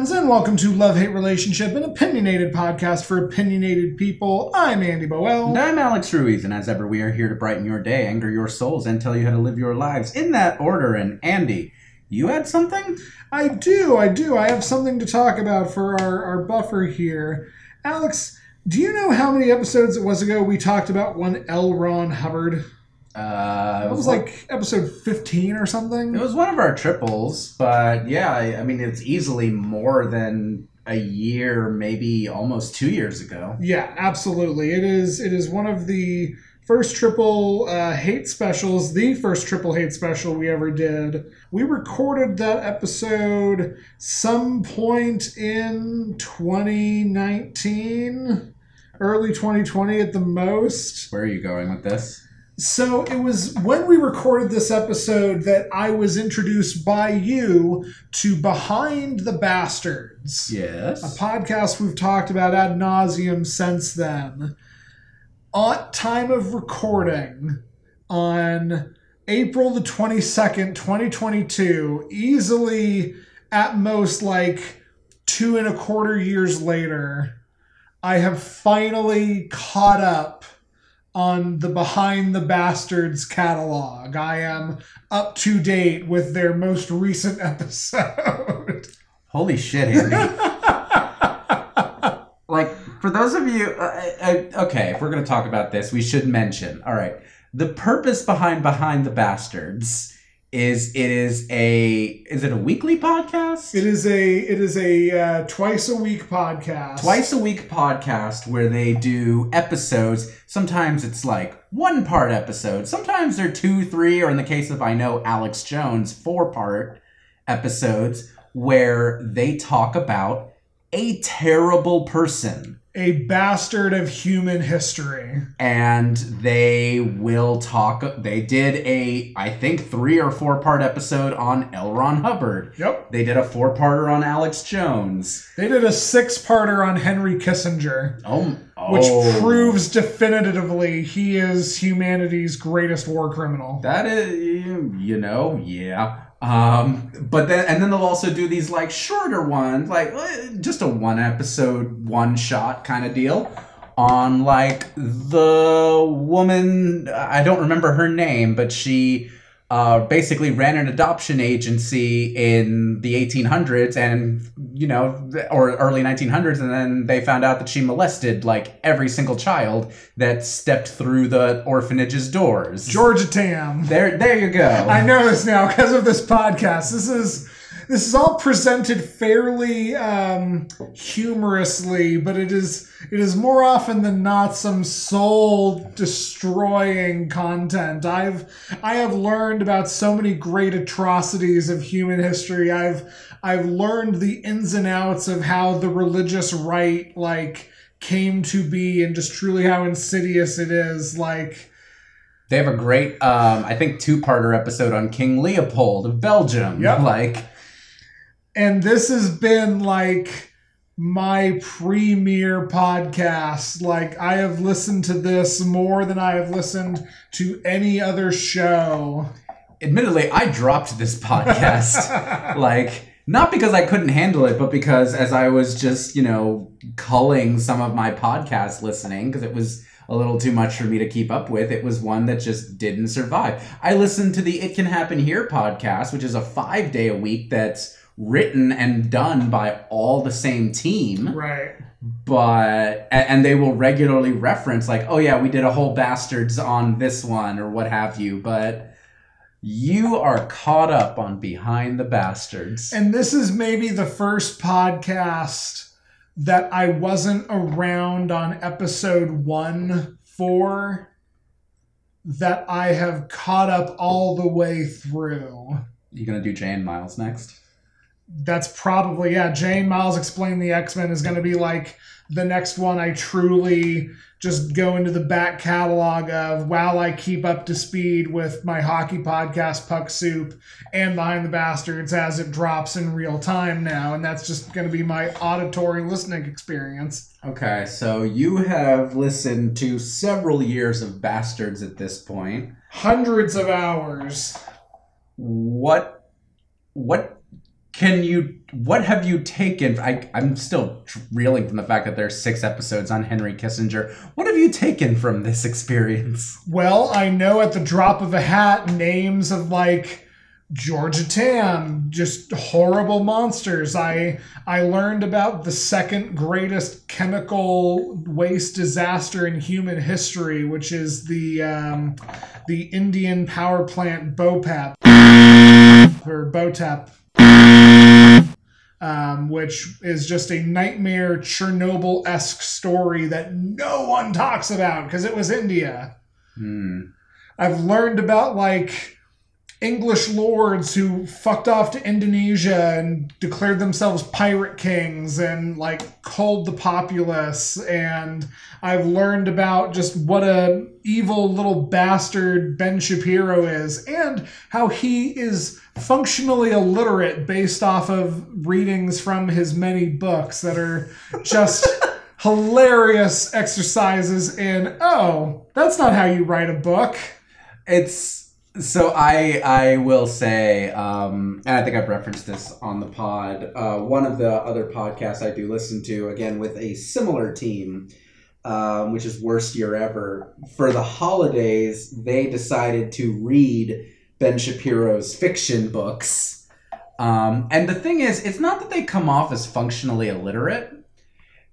friends, and welcome to Love Hate Relationship, an opinionated podcast for opinionated people. I'm Andy Boel. And I'm Alex Ruiz, and as ever, we are here to brighten your day, anger your souls, and tell you how to live your lives in that order. And Andy, you had something? I do, I do. I have something to talk about for our, our buffer here. Alex, do you know how many episodes it was ago we talked about one L. Ron Hubbard? Uh, It was like episode 15 or something. it was one of our triples, but yeah, I, I mean, it's easily more than a year, maybe almost two years ago. Yeah, absolutely. It is. It is one of the first triple uh, hate specials. The first triple hate special we ever did. We recorded that episode some point in 2019, early 2020 at the most. Where are you going with this? So it was when we recorded this episode that I was introduced by you to Behind the Bastards Yes. a podcast we've talked about ad nauseum since then. On time of recording on April the 22nd, 2022, easily at most like two and a quarter years later, I have finally caught up on the Behind the Bastards catalog. I am up to date with their most recent episode. Holy shit, Andy. like for those of you uh, uh, okay if we're going to talk about this we should mention all right the purpose behind behind the bastards is it is a is it a weekly podcast? It is a it is a uh, twice a week podcast. twice a week podcast where they do episodes. Sometimes it's like one part episode. Sometimes they're two three or in the case of i know alex jones four part episodes where they talk about a terrible person a bastard of human history. and they will talk they did a i think three or four part episode on l ron hubbard Yep. they did a four parter on alex jones They did a six parter on Henry Kissinger, oh, which oh. proves definitively he is humanity's greatest war criminal. that is you know yeah um but then and then they'll also do these like shorter ones like eh, just a one episode one shot kind of deal on like the woman i don't remember her name but she uh, basically ran an adoption agency in the 1800s and you know or early 1900s and then they found out that she molested like every single child that stepped through the orphanage's doors Georgia Tann. there, there you go. I know this now because of this podcast. This is this is all presented fairly um, humorously, but it is it is more often than not some soul destroying content. I've I have learned about so many great atrocities of human history. I've I've learned the ins and outs of how the religious right like came to be and just truly how insidious it is. Like They have a great, um, I think, two-parter episode on King Leopold of Belgium. Yep. Like, and this has been like my premier podcast. Like I have listened to this more than I have listened to any other show. admittedly, I dropped this podcast. like, not because I couldn't handle it, but because as I was just, you know, culling some of my podcast listening, because it was a little too much for me to keep up with, it was one that just didn't survive. I listened to the It Can Happen Here podcast, which is a five day a week that's written and done by all the same team. right. but and they will regularly reference like oh yeah we did a whole bastards on this one or what have you but you are caught up on behind the bastards And this is maybe the first podcast that I wasn't around on episode one for that I have caught up all the way through. you gonna do jay and miles next that's probably yeah jay and miles explain the x-men is going to be like the next one i truly just go into the back catalog of while i keep up to speed with my hockey podcast puck soup and behind the bastards as it drops in real time now and that's just going to be my auditory listening experience. Okay so you have listened to several years of bastards at this point. Hundreds of hours. What what can you? What have you taken? I, I'm still reeling from the fact that there's six episodes on Henry Kissinger. What have you taken from this experience? Well, I know at the drop of a hat names of like Georgia Tann, just horrible monsters. I I learned about the second greatest chemical waste disaster in human history, which is the um, the Indian power plant Bopep or Botep. Um, which is just a nightmare Chernobyl esque story that no one talks about because it was India. Hmm. I've learned about like English lords who fucked off to Indonesia and declared themselves pirate kings and like culled the populace. And I've learned about just what a evil little bastard Ben Shapiro is and how he is functionally illiterate based off of readings from his many books that are just hilarious exercises in oh that's not how you write a book. It's so I I will say, um, and I think I've referenced this on the pod. Uh, one of the other podcasts I do listen to, again with a similar team, um, which is Worst Year Ever. For the holidays, they decided to read Ben Shapiro's fiction books. Um, and the thing is, it's not that they come off as functionally illiterate.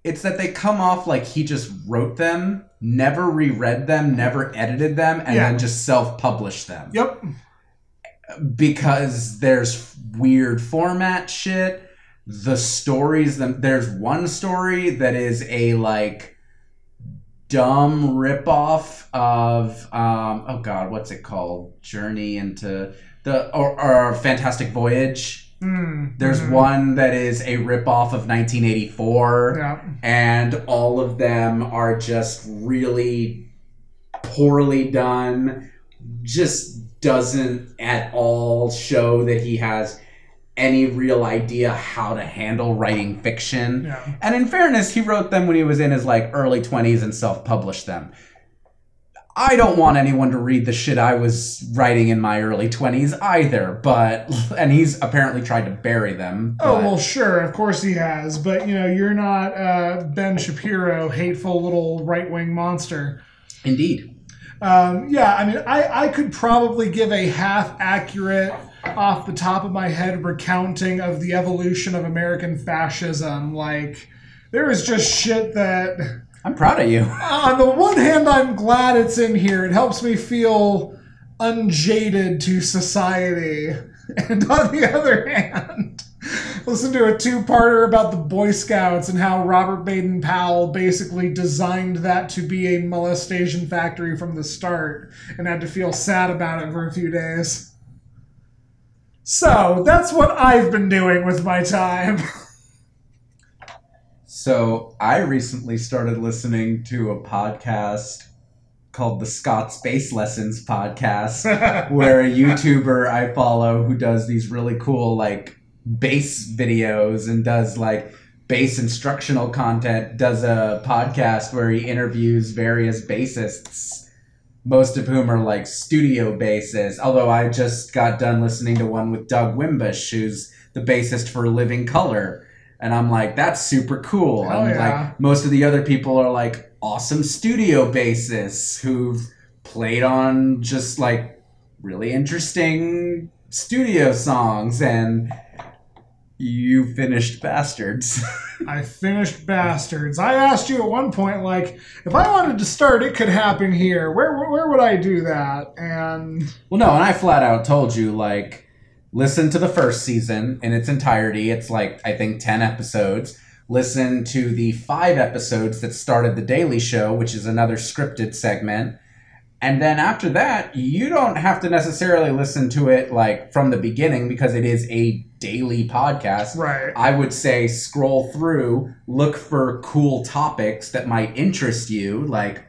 It's that they come off like he just wrote them, never reread them, never edited them, and Yeah. then just self-published them yep because there's weird format shit. The stories, them there's one story that is a like dumb ripoff of um oh god, what's it called? Journey into the or, or Fantastic Voyage. Mm, There's mhm. one that is a ripoff of 1984 yeah. and all of them are just really poorly done just doesn't at all show that he has any real idea how to handle writing fiction. Yeah. And in fairness he wrote them when he was in his like early 20s and self-published them I don't want anyone to read the shit I was writing in my early 20s either, but and he's apparently tried to bury them. Oh well, sure, of course he has, but you know you're not uh, Ben Shapiro, hateful little right wing monster. indeed. Um, yeah, I mean, I I could probably give a half accurate, off the top of my head, recounting of the evolution of American fascism. Like, there is just shit that. I'm proud of you. Uh, on the one hand, I'm glad it's in here. It helps me feel unjaded to society. And on the other hand, listen to a two parter about the Boy Scouts and how Robert Baden Powell basically designed that to be a molestation factory from the start and had to feel sad about it for a few days. So, that's what I've been doing with my time. So I recently started listening to a podcast called the Scott Bass Lessons podcast, where a YouTuber I follow who does these really cool like bass videos and does like bass instructional content does a podcast where he interviews various bassists most of whom are like studio bassists. Although i just got done listening to one with doug wimbish who's the bassist for living color and i'm like that's super cool Hell and yeah. like most of the other people are like awesome studio bassists who've played on just like really interesting studio songs and you finished bastards I finished Bastards. I asked you at one point, like, if I wanted to start, it could happen here. Where, where, where would I do that? And Well, no, and I flat out told you like listen to the first season in its entirety. It's like I think 10 episodes. Listen to the 5 episodes that started the Daily Show, which is another scripted segment. And then after that, you don't have to necessarily listen to it like from the beginning because it is a daily podcast. right, I would say scroll through, look for cool topics that might interest you, like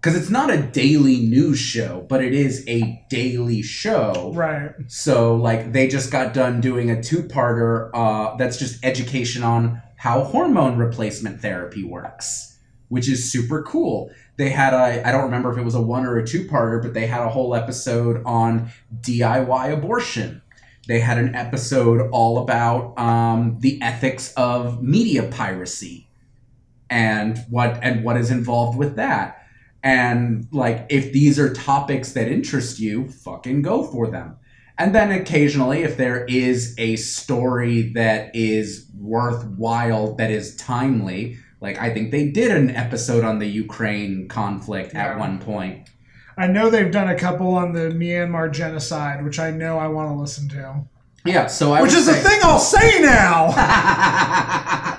because it's not a daily news show, but it is a daily show. right, So like they just got done doing a two-parter uh, that's just education on how hormone replacement therapy works, which is super cool. They had a I don't remember if it was a one or a two-parter, but they had a whole episode on DIY abortion they had an episode all about um, the ethics of media piracy and what and what is involved with that. And like, if these are topics that interest you, fucking go for them. And then occasionally, if there is a story that is worthwhile, that is timely, like I think they did an episode on the Ukraine conflict Yeah. at one point. I know they've done a couple on the Myanmar genocide, which I know I want to listen to. Yeah, so I which is say- thing I'll say now.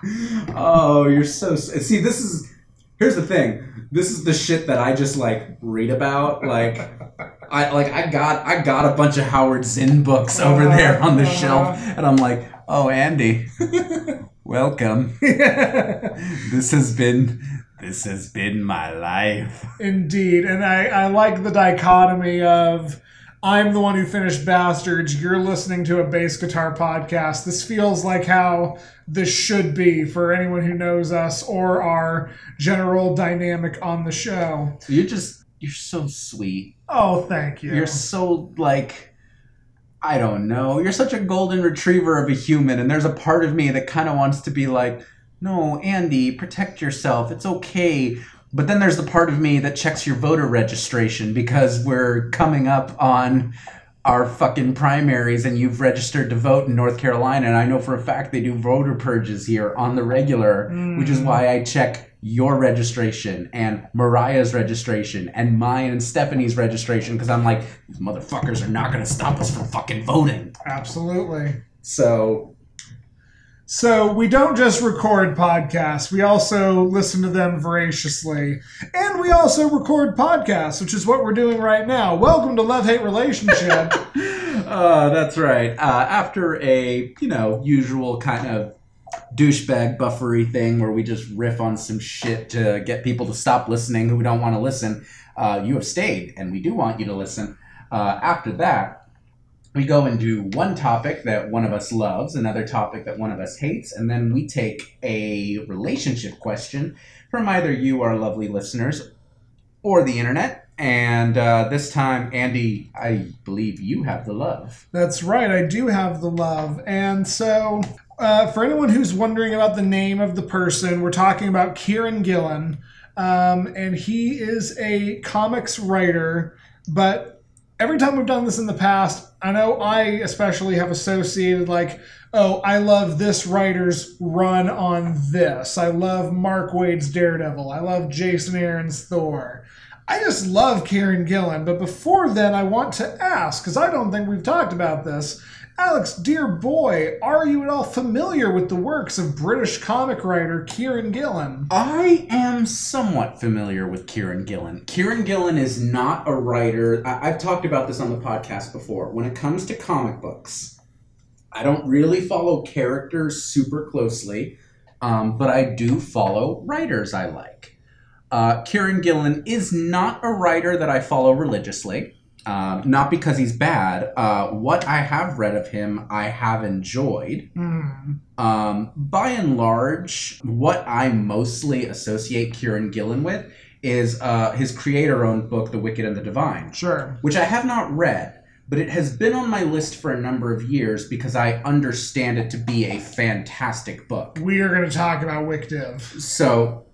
oh, you're so see. This is here's the thing. This is the shit that I just like read about. Like I like I got I got a bunch of Howard Zinn books over there on the Uh-huh. shelf, and I'm like, oh, Andy, welcome. This has been this has been my life. Indeed, and I, I like the dichotomy of I'm the one who finished Bastards, you're listening to a bass guitar podcast. This feels like how this should be for anyone who knows us or our general dynamic on the show. You're just you're so sweet. Oh, thank you. You're so like I don't know. You're such a golden retriever of a human and there's a part of me that kind of wants to be like, "No, Andy, protect yourself. It's okay." But then there's the part of me that checks your voter registration because we're coming up on our fucking primaries and you've registered to vote in North Carolina and I know for a fact they do voter purges here on the regular, which is Mm. why I check your registration and Mariah's registration and mine and Stephanie's registration because I'm like these motherfuckers are not going to stop us from fucking voting. Absolutely. So So we don't just record podcasts, we also listen to them voraciously. And we also record podcasts, which is what we're doing right now. Welcome to Love Hate Relationship. uh, that's right. Uh, after a you know usual kind of douchebag buffery thing where we just riff on some shit to get people to stop listening who don't want to listen, uh, you have stayed, and we do want you to listen. Uh, after that, we go and do one topic that one of us loves, another topic that one of us hates, and then we take a relationship question from either you, our lovely listeners, or the internet. And uh, this time, Andy, I believe you have the love. That's right, I do have the love. And so, uh, for anyone who's wondering about the name of the person, we're talking about Kieran Gillen. Um, and he is a comics writer, but every time we've done this in the past, I know I especially have associated, like, oh, I love this writer's run on this. I love Mark Waid's Daredevil. I love Jason Aaron's Thor. I just love Kieran Gillen. but before then, I want to ask, because I don't think we've talked about this. Alex, dear boy, are you at all familiar with the works of British comic writer Kieran Gillen? I am somewhat familiar with Kieran Gillen. Kieran Gillen is not a writer. I- I've talked about this on the podcast before. When it comes to comic books, I don't really follow characters super closely, um, but I do follow writers I like. Uh, Kieran Gillen is not a writer that I follow religiously. Um, not because he's bad. Uh, what I have read of him, I have enjoyed. Hmm. Um, by and large, what I mostly associate Kieran Gillen with is uh, his creator owned book, The Wicked and the Divine, Sure. which I have not read, but it has been on my list for a number of years because I understand it to be a fantastic book. We are going to talk about WicDiv. So,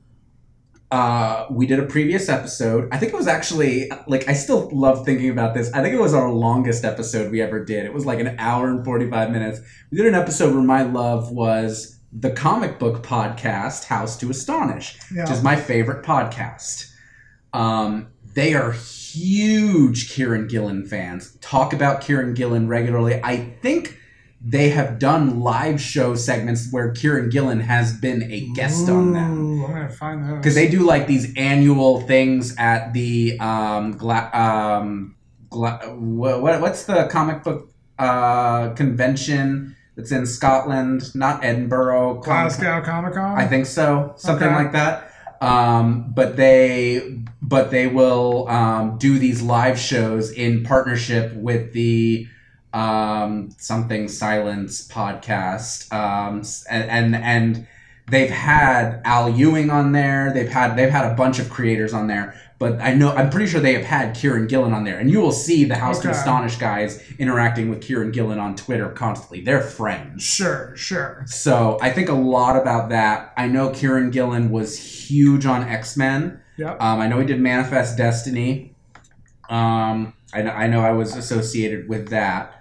uh, we did a previous episode. I think it was actually like I still love thinking about this. I think it was our longest episode we ever did. It was like an hour and forty five minutes. We did an episode where my love was the comic book podcast House to Astonish, which is my favorite podcast. Um, they are huge Kieran Gillen fans. Talk about Kieran Gillen regularly. I think they have done live show segments where Kieran Gillen has been a guest on them I'm to find those. because they do like these annual things at the um, gla- um gla- wha- what, what's the comic book uh, convention that's in Scotland, not Edinburgh. Glasgow Comic Con? I think so, something Okay. like that. Um, but they but they will um, do these live shows in partnership with the um, something silence podcast um, and, and and they've had Al Ewing on there. They've had they've had a bunch of creators on there. but I know I'm pretty sure they have had Kieran Gillen on there, and you will see the House Okay. of Astonish guys interacting with Kieran Gillen on Twitter constantly. They're friends. Sure, sure. So I think a lot about that. I know Kieran Gillen was huge on X Men. Yep. Um, I know he did Manifest Destiny. Um, I, I know I was associated with that.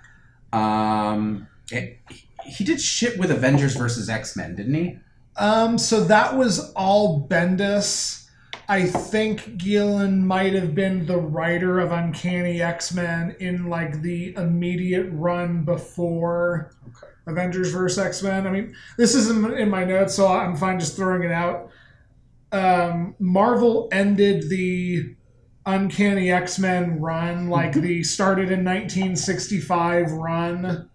Um, it- he did shit with Avengers versus X Men, didn't he? Um, so that was all Bendis. I think Gillen might have been the writer of Uncanny X Men in like the immediate run before Okay. Avengers vs X Men. I mean, this isn't in my notes, so I'm fine just throwing it out. Um, Marvel ended the Uncanny X Men run, like mm-hmm. the started in 1965 run,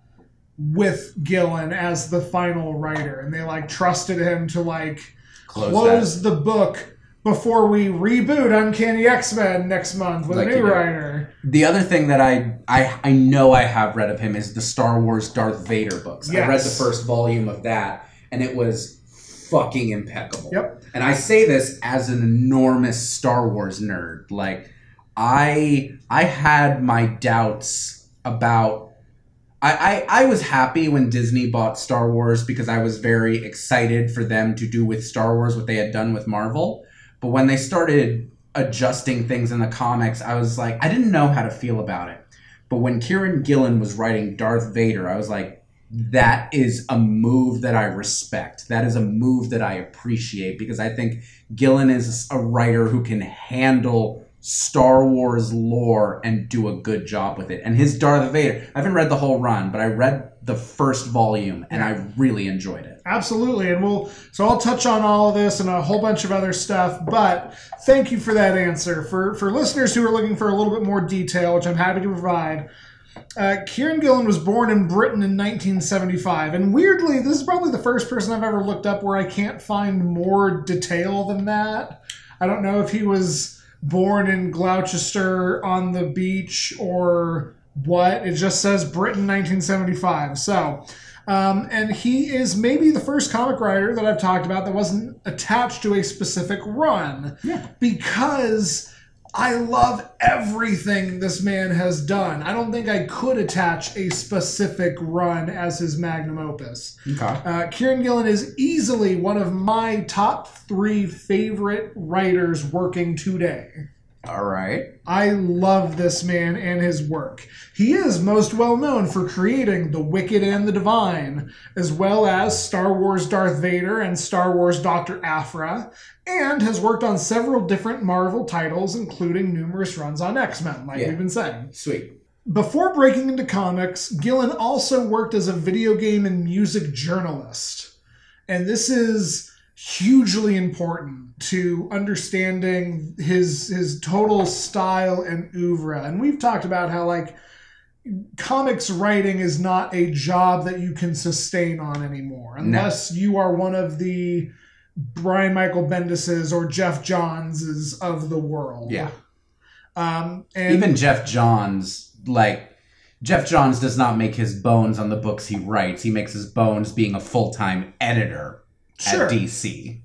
with Gillen as the final writer, and they like trusted him to like Close, close the book before we reboot Uncanny X Men next month with Like a you new writer. that. The other thing that I, I I know I have read of him is the Star Wars Darth Vader books. I read the first volume of that, and it was fucking impeccable. Yep. And I say this as an enormous Star Wars nerd. Like I I had my doubts about I, I, I was happy when Disney bought Star Wars because I was very excited for them to do with Star Wars what they had done with Marvel. But when they started adjusting things in the comics, I was like, I didn't know how to feel about it. But when Kieran Gillen was writing Darth Vader, I was like, that is a move that I respect. That is a move that I appreciate because I think Gillen is a writer who can handle Star Wars lore and do a good job with it. And his Darth Vader, I haven't read the whole run, but I read the first volume and I really enjoyed it. Absolutely, and we'll so I'll touch on all of this and a whole bunch of other stuff. But thank you for that answer. For for listeners who are looking for a little bit more detail, which I'm happy to provide. Uh, Kieran Gillen was born in Britain in 1975, and weirdly, this is probably the first person I've ever looked up where I can't find more detail than that. I don't know if he was born in Gloucester on the beach or what. It just says Britain 1975. So, um, and he is maybe the first comic writer that I've talked about that wasn't attached to a specific run Yeah. because I love everything this man has done. I don't think I could attach a specific run as his magnum opus. Okay. Uh, Kieran Gillen is easily one of my top three favorite writers working today. All right. I love this man and his work. He is most well known for creating The Wicked and the Divine, as well as Star Wars Darth Vader and Star Wars Dr. Aphra, and has worked on several different Marvel titles, including numerous runs on X Men, like Yeah. we've been saying. Sweet. Before breaking into comics, Gillen also worked as a video game and music journalist. And this is hugely important to understanding his his total style and oeuvre. And we've talked about how like comics writing is not a job that you can sustain on anymore unless you are one of the Brian Michael Bendis's or Geoff Johns's of the world. Yeah. Um, and Even Geoff Johns, like, Geoff Johns does not make his bones on the books he writes. He makes his bones being a full time editor Sure. at DC.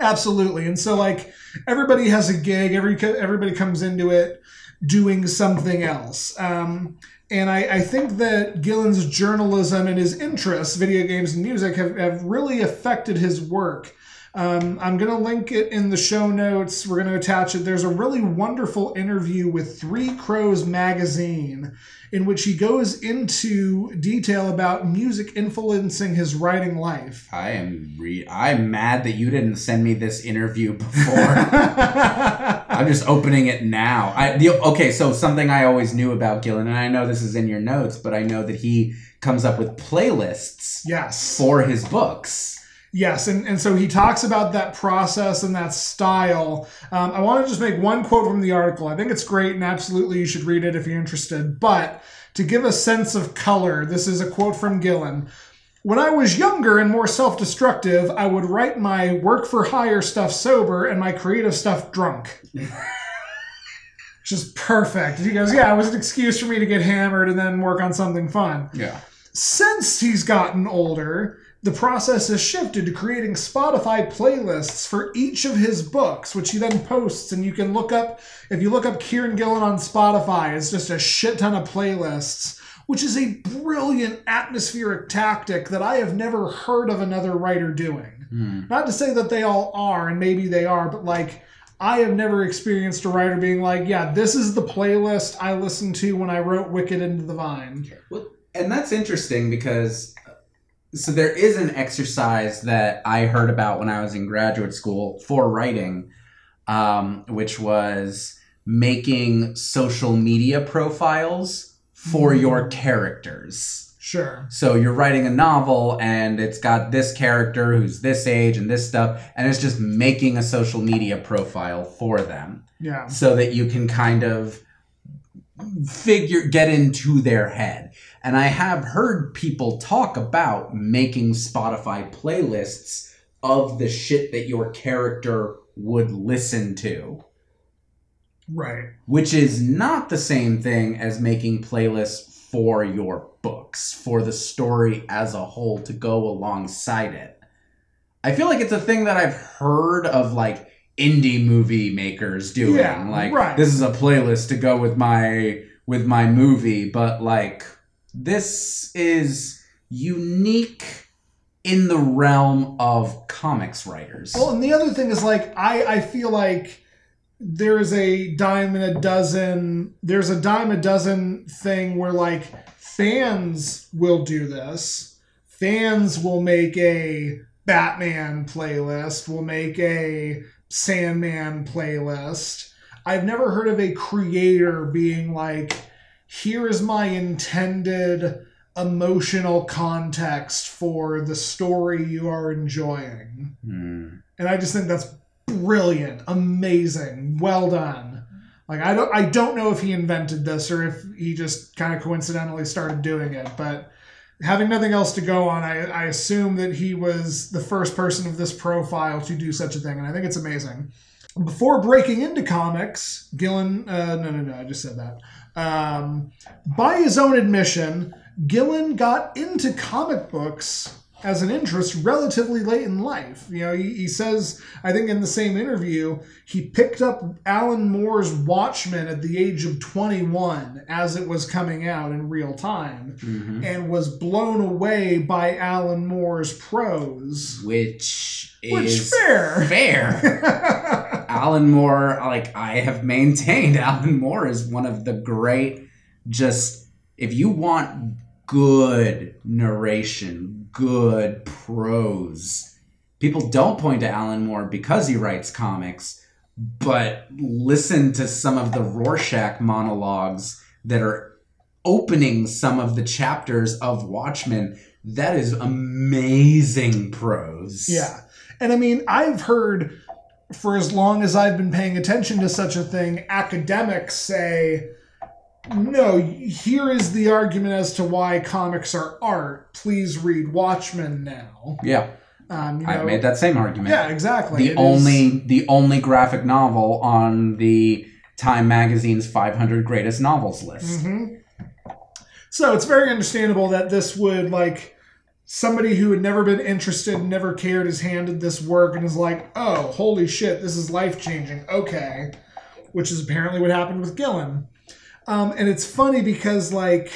Absolutely. And so like everybody has a gig, every everybody comes into it doing something else. Um, and I, I think that Gillen's journalism and his interests, video games and music, have, have really affected his work. Um, I'm going to link it in the show notes. We're going to attach it. There's a really wonderful interview with Three Crows Magazine in which he goes into detail about music influencing his writing life. I am re- I'm mad that you didn't send me this interview before. I'm just opening it now. I the, okay, so something I always knew about Gillen, and I know this is in your notes, but I know that he comes up with playlists yes. for his books. Yes, and, and so he talks about that process and that style. Um, I want to just make one quote from the article. I think it's great, and absolutely you should read it if you're interested. But to give a sense of color, this is a quote from Gillen. When I was younger and more self destructive, I would write my work for hire stuff sober and my creative stuff drunk. Just perfect. He goes, Yeah, it was an excuse for me to get hammered and then work on something fun Yeah. since he's gotten older the process has shifted to creating Spotify playlists for each of his books, which he then posts. And you can look up, if you look up Kieran Gillen on Spotify, it's just a shit ton of playlists, which is a brilliant atmospheric tactic that I have never heard of another writer doing. Hmm. Not to say that they all are, and maybe they are, but like, I have never experienced a writer being like, yeah, this is the playlist I listened to when I wrote Wicked and the Divine. Well, and that's interesting because so there is an exercise that I heard about when I was in graduate school for writing, um, which was making social media profiles for your characters. Sure. So you're writing a novel and it's got this character who's this age and this stuff, and it's just making a social media profile for them Yeah. so that you can kind of figure get into their head. And I have heard people talk about making Spotify playlists of the shit that your character would listen to, Right. which is not the same thing as making playlists for your books, for the story as a whole to go alongside it. I feel like it's a thing that I've heard of like indie movie makers doing. Yeah, like right. this is a playlist to go with my with my movie, but like this is unique in the realm of comics writers. Well, and the other thing is like I I feel like there is a dime and a dozen. There's a dime a dozen thing where like fans will do this. Fans will make a Batman playlist. Will make a Sandman playlist. I've never heard of a creator being like, here is my intended emotional context for the story you are enjoying. Hmm. And I just think that's brilliant, amazing, well done. Like I don't I don't know if he invented this or if he just kind of coincidentally started doing it, but having nothing else to go on, I, I assume that he was the first person of this profile to do such a thing, and I think it's amazing. Before breaking into comics, Gillen, uh, no, no, no, I just said that. Um, by his own admission, Gillen got into comic books as an interest relatively late in life. You know, he, he says, I think in the same interview, he picked up Alan Moore's Watchmen at the age of 21 as it was coming out in real time Mhm. and was blown away by Alan Moore's prose. Which Which is fair. fair. Alan Moore, like I have maintained, Alan Moore is one of the great. Just if you want good narration, good prose, people don't point to Alan Moore because he writes comics, but listen to some of the Rorschach monologues that are opening some of the chapters of Watchmen. That is amazing prose. Yeah. And I mean, I've heard for as long as I've been paying attention to such a thing, academics say, no, here is the argument as to why comics are art. Please read Watchmen now. Yeah. Um, you I've made that same argument. Yeah, exactly. the It is- only the only graphic novel on the Time magazine's 500 greatest novels list. Mhm. So it's very understandable that this would like somebody who had never been interested, never cared, is handed this work and is like, "Oh, holy shit, this is life changing." Okay, which is apparently what happened with Gillen. Um, and it's funny because like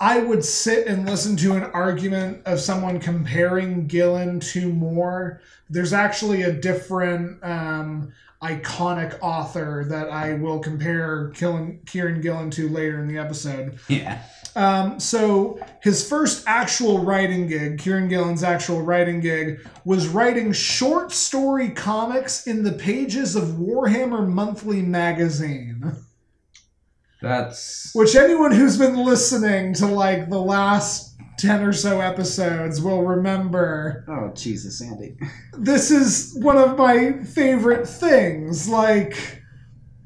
I would sit and listen to an argument of someone comparing Gillen to Moore. There's actually a different um, iconic author that I will compare Killen, Kieran Gillen to later in the episode. Yeah. Um, so his first actual writing gig, Kieran Gillen's actual writing gig, was writing short story comics in the pages of Warhammer Monthly magazine. That's Which anyone who's been listening to like the last 10 or so episodes will remember. Oh Jesus, Andy. This is one of my favorite things. Like,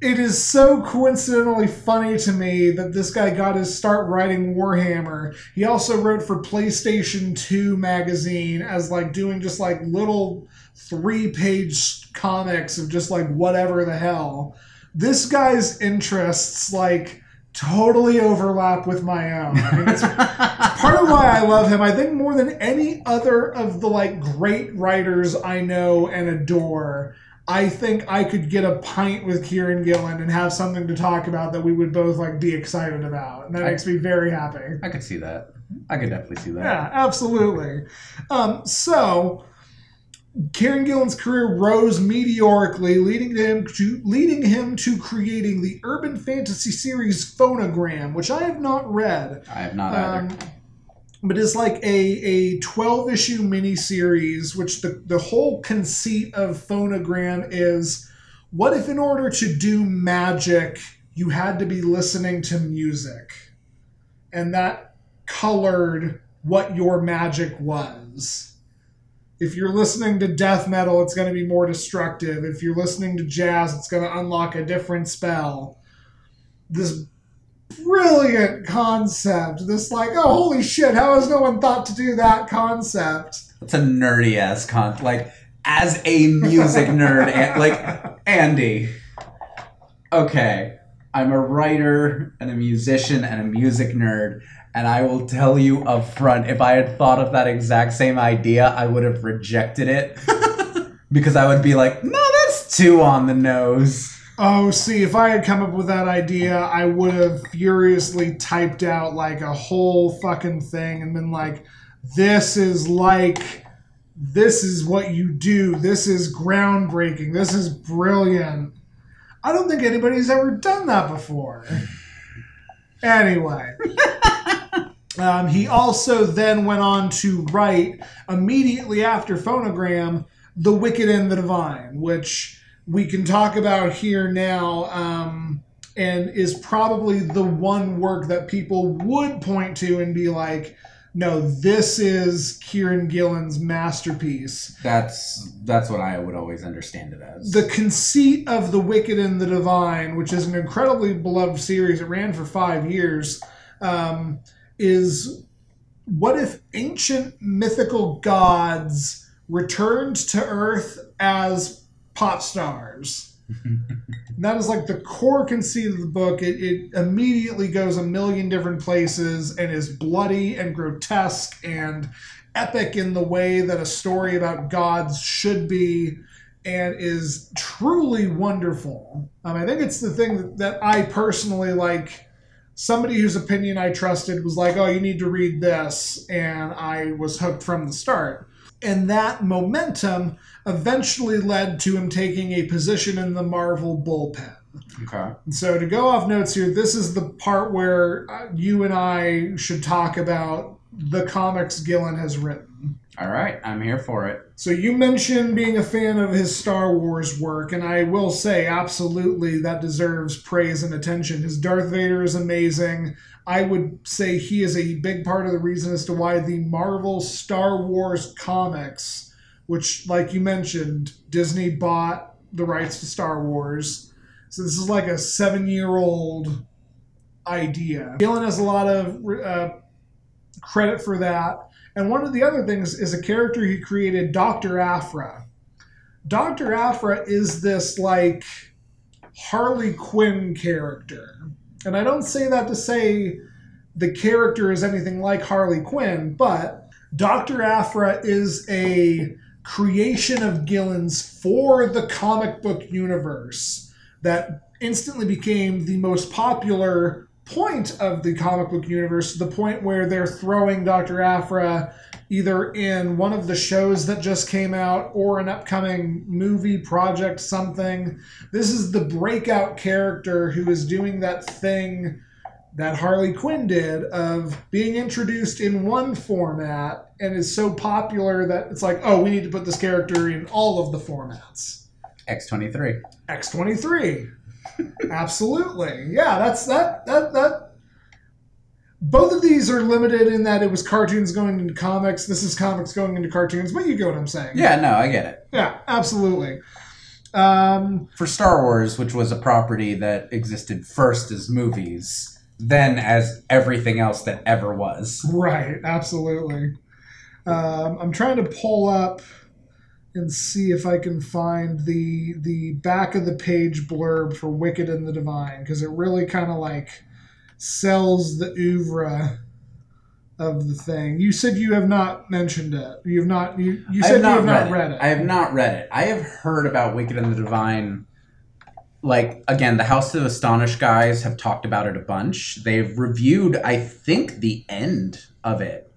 it is so coincidentally funny to me that this guy got his start writing Warhammer. He also wrote for PlayStation 2 magazine as like doing just like little three page comics of just like whatever the hell. This guy's interests like totally overlap with my own. I mean, it's part of why I love him. I think more than any other of the like great writers I know and adore. I think I could get a pint with Kieran Gillen and have something to talk about that we would both like be excited about, and that I- makes me very happy. I could see that. I could definitely see that. Yeah, absolutely. Um, so, Kieran Gillen's career rose meteorically, leading him to leading him to creating the urban fantasy series Phonogram, which I have not read. I have not either. But it's like a, a 12 issue miniseries, which the, the whole conceit of Phonogram is what if, in order to do magic, you had to be listening to music? And that colored what your magic was. If you're listening to death metal, it's going to be more destructive. If you're listening to jazz, it's going to unlock a different spell. This brilliant concept. This like, oh holy shit, how has no one thought to do that concept? It's a nerdy ass con. Like as a music nerd, and, like Andy. Okay, I'm a writer and a musician and a music nerd, and I will tell you up front, if I had thought of that exact same idea, I would have rejected it because I would be like, no, that's too on the nose. Oh, see, if I had come up with that idea, I would have furiously typed out like a whole fucking thing and been like, this is like, this is what you do. This is groundbreaking. This is brilliant. I don't think anybody's ever done that before. Anyway. Um, he also then went on to write immediately after Phonogram, The Wicked and the Divine, which we can talk about here now, um, and is probably the one work that people would point to and be like, no, this is Kieran Gillen's masterpiece. That's that's what I would always understand it as. The conceit of The Wicked and the Divine, which is an incredibly beloved series, it ran for five years, um, is what if ancient mythical gods returned to Earth as pop stars? That is like the core conceit of the book. It, it immediately goes a million different places and is bloody and grotesque and epic in the way that a story about gods should be and is truly wonderful. Um, I think it's the thing that I personally like. Somebody whose opinion I trusted was like, oh, you need to read this. And I was hooked from the start. And that momentum eventually led to him taking a position in the Marvel bullpen. okay. And so to go off notes here, this is the part where uh, you and I should talk about the comics Gillen has written. All right, I'm here for it. So you mentioned being a fan of his Star Wars work, and I will say absolutely that deserves praise and attention. His Darth Vader is amazing. I would say he is a big part of the reason as to why the Marvel Star Wars comics, which, like you mentioned, Disney bought the rights to Star Wars. So this is like a seven year old idea. Gillen has a lot of uh, credit for that. And one of the other things is a character he created, Dr. Aphra. Dr. Aphra is this like Harley Quinn character. And I don't say that to say the character is anything like Harley Quinn, but Dr. Aphra is a creation of Gillen's for the comic book universe that instantly became the most popular point of the comic book universe to the point where they're throwing Dr. Aphra either in one of the shows that just came out or an upcoming movie project something. This is the breakout character who is doing that thing that Harley Quinn did of being introduced in one format and is so popular that it's like, oh, we need to put this character in all of the formats. X23. X23. Absolutely. Yeah, that's that that that both of these are limited in that it was cartoons going into comics. This is comics going into cartoons, but you get what I'm saying. Yeah, no, I get it. Yeah, absolutely. Um, For Star Wars, which was a property that existed first as movies, then as everything else that ever was. right, absolutely. Um, I'm trying to pull up and see if I can find the the back of the page blurb for Wicked and the Divine because it really kind of like sells the oeuvre of the thing. You said you have not mentioned it. You have not. You, you said have you not have read, not read it. it. I have not read it. I have heard about Wicked and the Divine. Like again, the House of Astonish guys have talked about it a bunch. They've reviewed, I think, the end of it,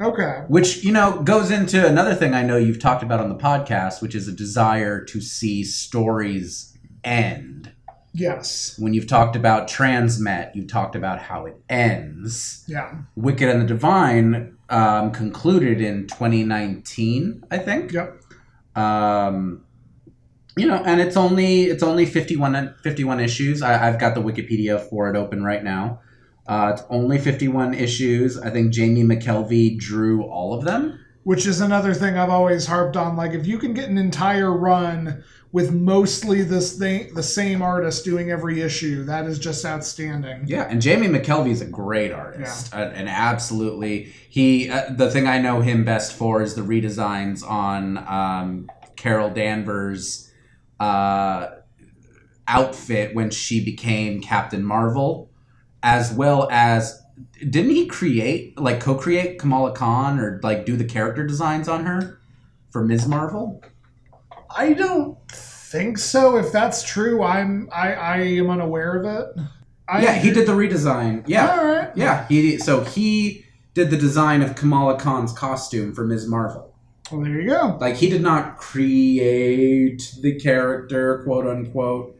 okay. which you know goes into another thing I know you've talked about on the podcast, which is a desire to see stories end. Yes. When you've talked about Transmet, you've talked about how it ends. Yeah. Wicked and the Divine um, concluded in 2019, I think. Yep. Um, you know, and it's only it's only 51, 51 issues. I, I've got the Wikipedia for it open right now. Uh, it's only 51 issues. I think Jamie McKelvie drew all of them. Which is another thing I've always harped on. Like, if you can get an entire run with mostly this thing, the same artist doing every issue, that is just outstanding. Yeah, and Jamie McKelvie is a great artist, uh, and absolutely he. Uh, the thing I know him best for is the redesigns on um, Carol Danvers' uh, outfit when she became Captain Marvel, as well as didn't he create like co-create Kamala Khan or like do the character designs on her for Ms. Marvel? I don't think so. If that's true, I'm I, I am unaware of it. I, yeah, he did the redesign. Yeah, All right. Yeah, he so he did the design of Kamala Khan's costume for Ms. Marvel. Well, there you go. Like he did not create the character, quote unquote,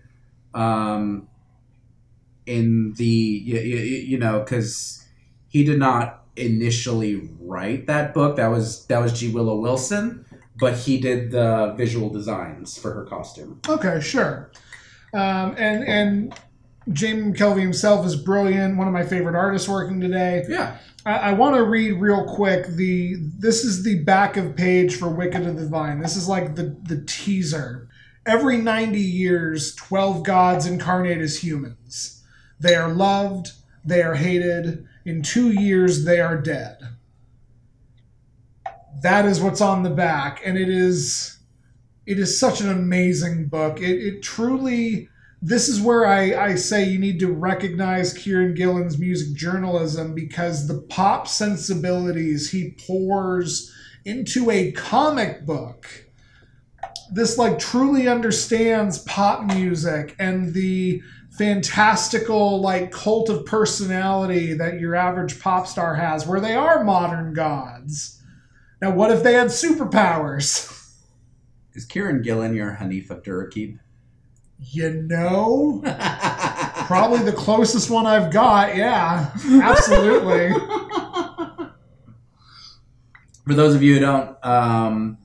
um, in the you, you, you know because he did not initially write that book. That was that was G Willow Wilson, but he did the visual designs for her costume. Okay, sure. Um, and and Jamie McKelvie himself is brilliant. One of my favorite artists working today. Yeah, I, I want to read real quick the this is the back of page for Wicked of the Divine. This is like the the teaser. Every 90 years, 12 gods incarnate as humans. They are loved, they are hated. In 2 years they are dead. That is what's on the back and it is it is such an amazing book. It it truly this is where I, I say you need to recognize Kieran Gillen's music journalism because the pop sensibilities he pours into a comic book. This like truly understands pop music and the fantastical like cult of personality that your average pop star has, where they are modern gods. Now, what if they had superpowers? is Kieran Gillen your Hanif Abdurraqib? You know, probably the closest one I've got. Yeah, absolutely. For those of you who don't, um,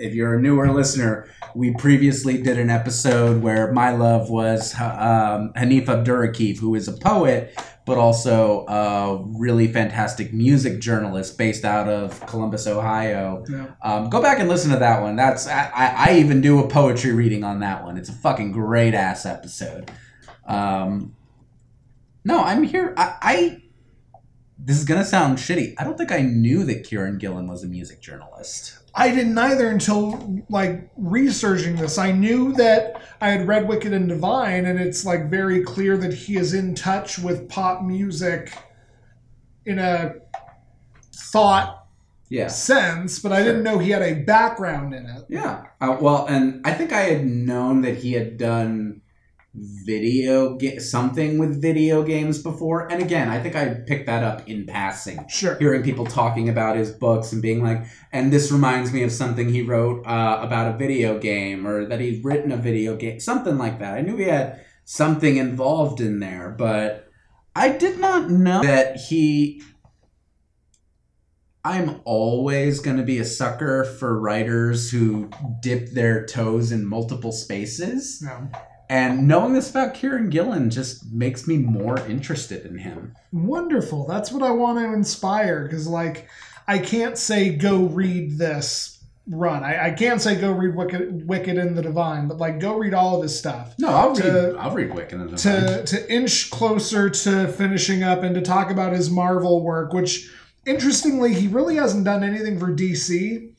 if you're a newer listener, we previously did an episode where my love was um, Hanif Abdurraqib, who is a poet, but also a really fantastic music journalist based out of Columbus, Ohio. Yeah. Um, go back and listen to that one. That's I, I, I even do a poetry reading on that one. It's a fucking great ass episode. Um, no, I'm here. I, I this is gonna sound shitty. I don't think I knew that Kieran Gillen was a music journalist. I didn't either until like researching this. I knew that I had read Wicked and Divine, and it's like very clear that he is in touch with pop music in a thought Yeah. sense, but I didn't know he had a background in it. Yeah. Uh, well, and I think I had known that he had done video ga- something with video games before. And again, I think I picked that up in passing. Sure. Hearing people talking about his books and being like, and this reminds me of something he wrote uh, about a video game or that he'd written a video game, something like that. I knew he had something involved in there, but I did not know that he I'm always going to be a sucker for writers who dip their toes in multiple spaces. No. And knowing this about Kieran Gillen just makes me more interested in him. Wonderful. That's what I want to inspire because, like, I can't say go read this run. I, I can't say go read Wicked, Wicked and the Divine, but like go read all of his stuff. No, I'll read. To- I'll read Wicked and the Divine. to to inch closer to finishing up and to talk about his Marvel work, which interestingly he really hasn't done anything for DC.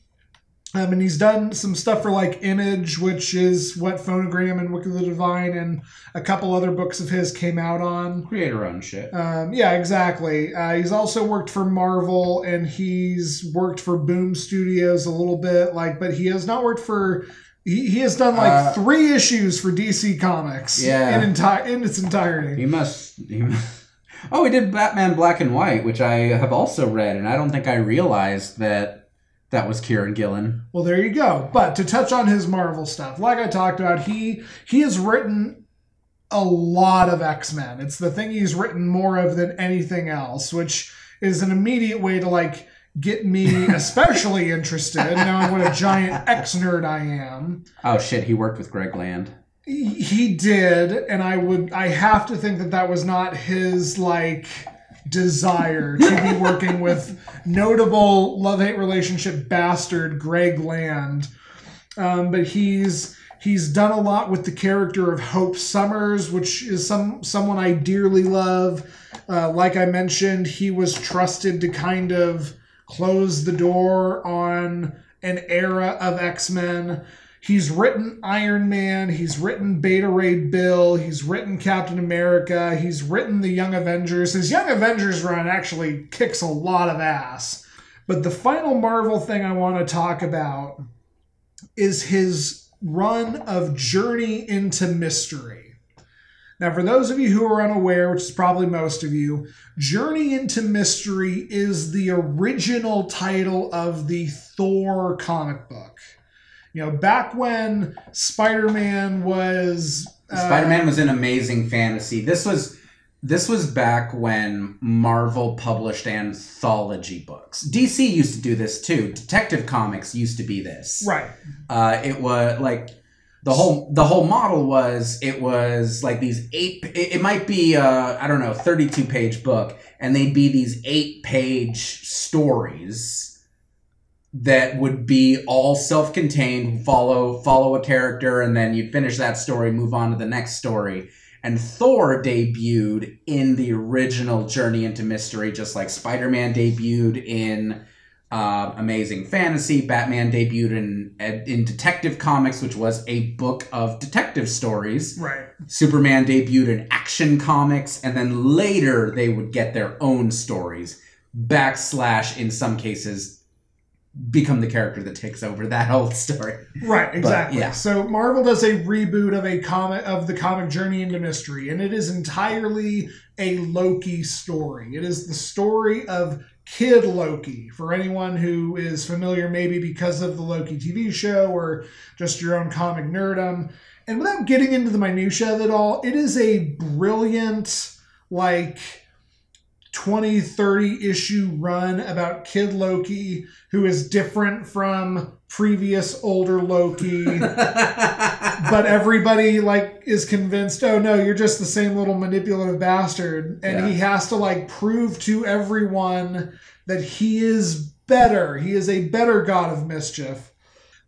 Um, and he's done some stuff for like Image, which is what Phonogram and Wicked the Divine and a couple other books of his came out on. Creator owned shit. Um, yeah, exactly. Uh, he's also worked for Marvel and he's worked for Boom Studios a little bit, like, but he has not worked for. He, he has done like Uh, three issues for DC Comics. Yeah. in entire in its entirety. He must. He must. Oh, he did Batman Black and White, which I have also read, and I don't think I realized that that was Kieran Gillen. Well, there you go. But to touch on his Marvel stuff, like I talked about, he he has written a lot of X Men. It's the thing he's written more of than anything else, which is an immediate way to like get me especially interested, knowing what a giant X nerd I am. Oh shit, he worked with Greg Land. He he did, and I would I have to think that that was not his like desire to be working with notable love hate relationship bastard Greg Land. Um, but he's he's done a lot with the character of Hope Summers, which is some someone I dearly love. Uh, like I mentioned, he was trusted to kind of close the door on an era of X Men. He's written Iron Man, he's written Beta Ray Bill, he's written Captain America, he's written the Young Avengers. His Young Avengers run actually kicks a lot of ass. But the final Marvel thing I want to talk about is his run of Journey into Mystery. Now, for those of you who are unaware, which is probably most of you, Journey into Mystery is the original title of the Thor comic book. You know, back when Spider Man was. uh, Spider-Man was in Amazing Fantasy. This was this was back when Marvel published anthology books. DC used to do this too. Detective Comics used to be this. Right. Uh, it was like the whole the whole model was it was like these eight. It, it might be uh, I don't know thirty two page book, and they'd be these eight page stories that would be all self-contained follow follow a character and then you'd finish that story move on to the next story and thor debuted in the original journey into mystery just like spider-man debuted in uh, amazing fantasy batman debuted in in detective comics which was a book of detective stories Right. Superman debuted in Action Comics, and then later they would get their own stories. Backslash, in some cases, become the character that takes over that whole story. Right, exactly. yeah. So Marvel does a reboot of a comic of the comic Journey into Mystery, and it is entirely a Loki story. It is the story of Kid Loki. For anyone who is familiar, maybe because of the Loki TV show or just your own comic nerdum. And without getting into the minutia of it all, it is a brilliant, like 20, 30 issue run about Kid Loki, who is different from previous older Loki. but everybody like is convinced, oh no, you're just the same little manipulative bastard. And Yeah. he has to like prove to everyone that he is better. He is a better god of mischief.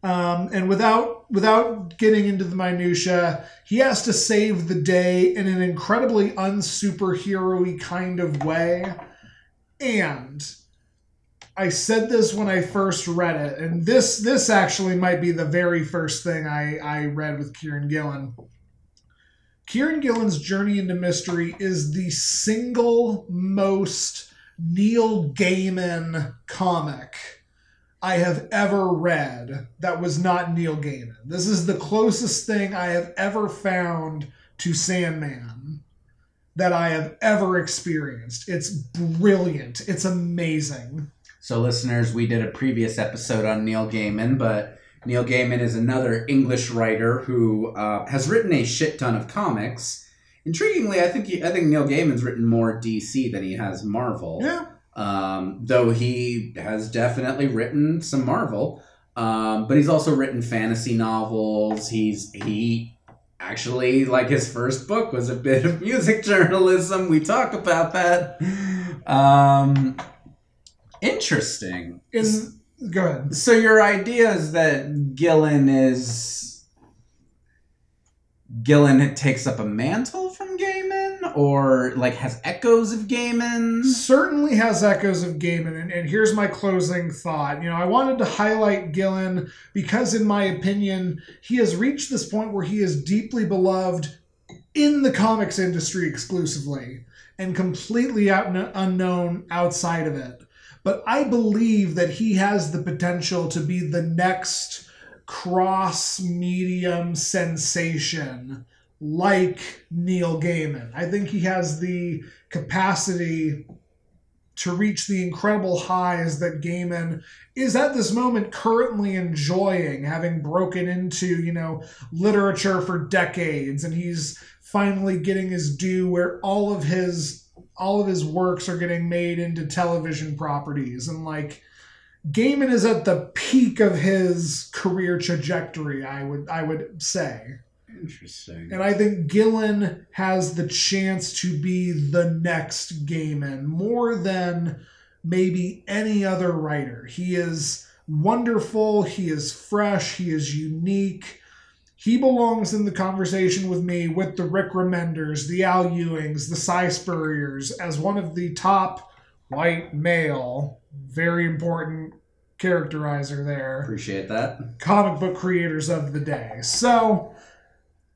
Um, and without without getting into the minutia, he has to save the day in an incredibly unsuperhero-y kind of way. And I said this when I first read it, and this this actually might be the very first thing I, I read with Kieran Gillen. Kieran Gillen's Journey into Mystery is the single most Neil Gaiman comic I have ever read that was not Neil Gaiman. This is the closest thing I have ever found to Sandman that I have ever experienced. It's brilliant. It's amazing. So, listeners, we did a previous episode on Neil Gaiman, but Neil Gaiman is another English writer who uh, has written a shit ton of comics. Intriguingly, I think he, I think Neil Gaiman's written more DC than he has Marvel. Yeah. Um, though he has definitely written some Marvel, um, but he's also written fantasy novels. He's he actually like his first book was a bit of music journalism. We talk about that. Um, interesting. In go ahead. So your idea is that Gillen is Gillen takes up a mantle or like has echoes of Gaiman? certainly has echoes of Gaiman. And, and here's my closing thought. You know, I wanted to highlight Gillen because, in my opinion, he has reached this point where he is deeply beloved in the comics industry exclusively and completely out, unknown outside of it. But I believe that he has the potential to be the next cross medium sensation like Neil Gaiman. I think he has the capacity to reach the incredible highs that Gaiman is at this moment currently enjoying, having broken into, you know, literature for decades, and he's finally getting his due where all of his all of his works are getting made into television properties and like Gaiman is at the peak of his career trajectory, I would I would say. Interesting. And I think Gillen has the chance to be the next Gaiman more than maybe any other writer. He is wonderful, he is fresh, he is unique. He belongs in the conversation with me with the Rick Remenders, the Al Ewings, the Si Spurriers as one of the top white male, very important characterizer there, Appreciate that. comic book creators of the day. So,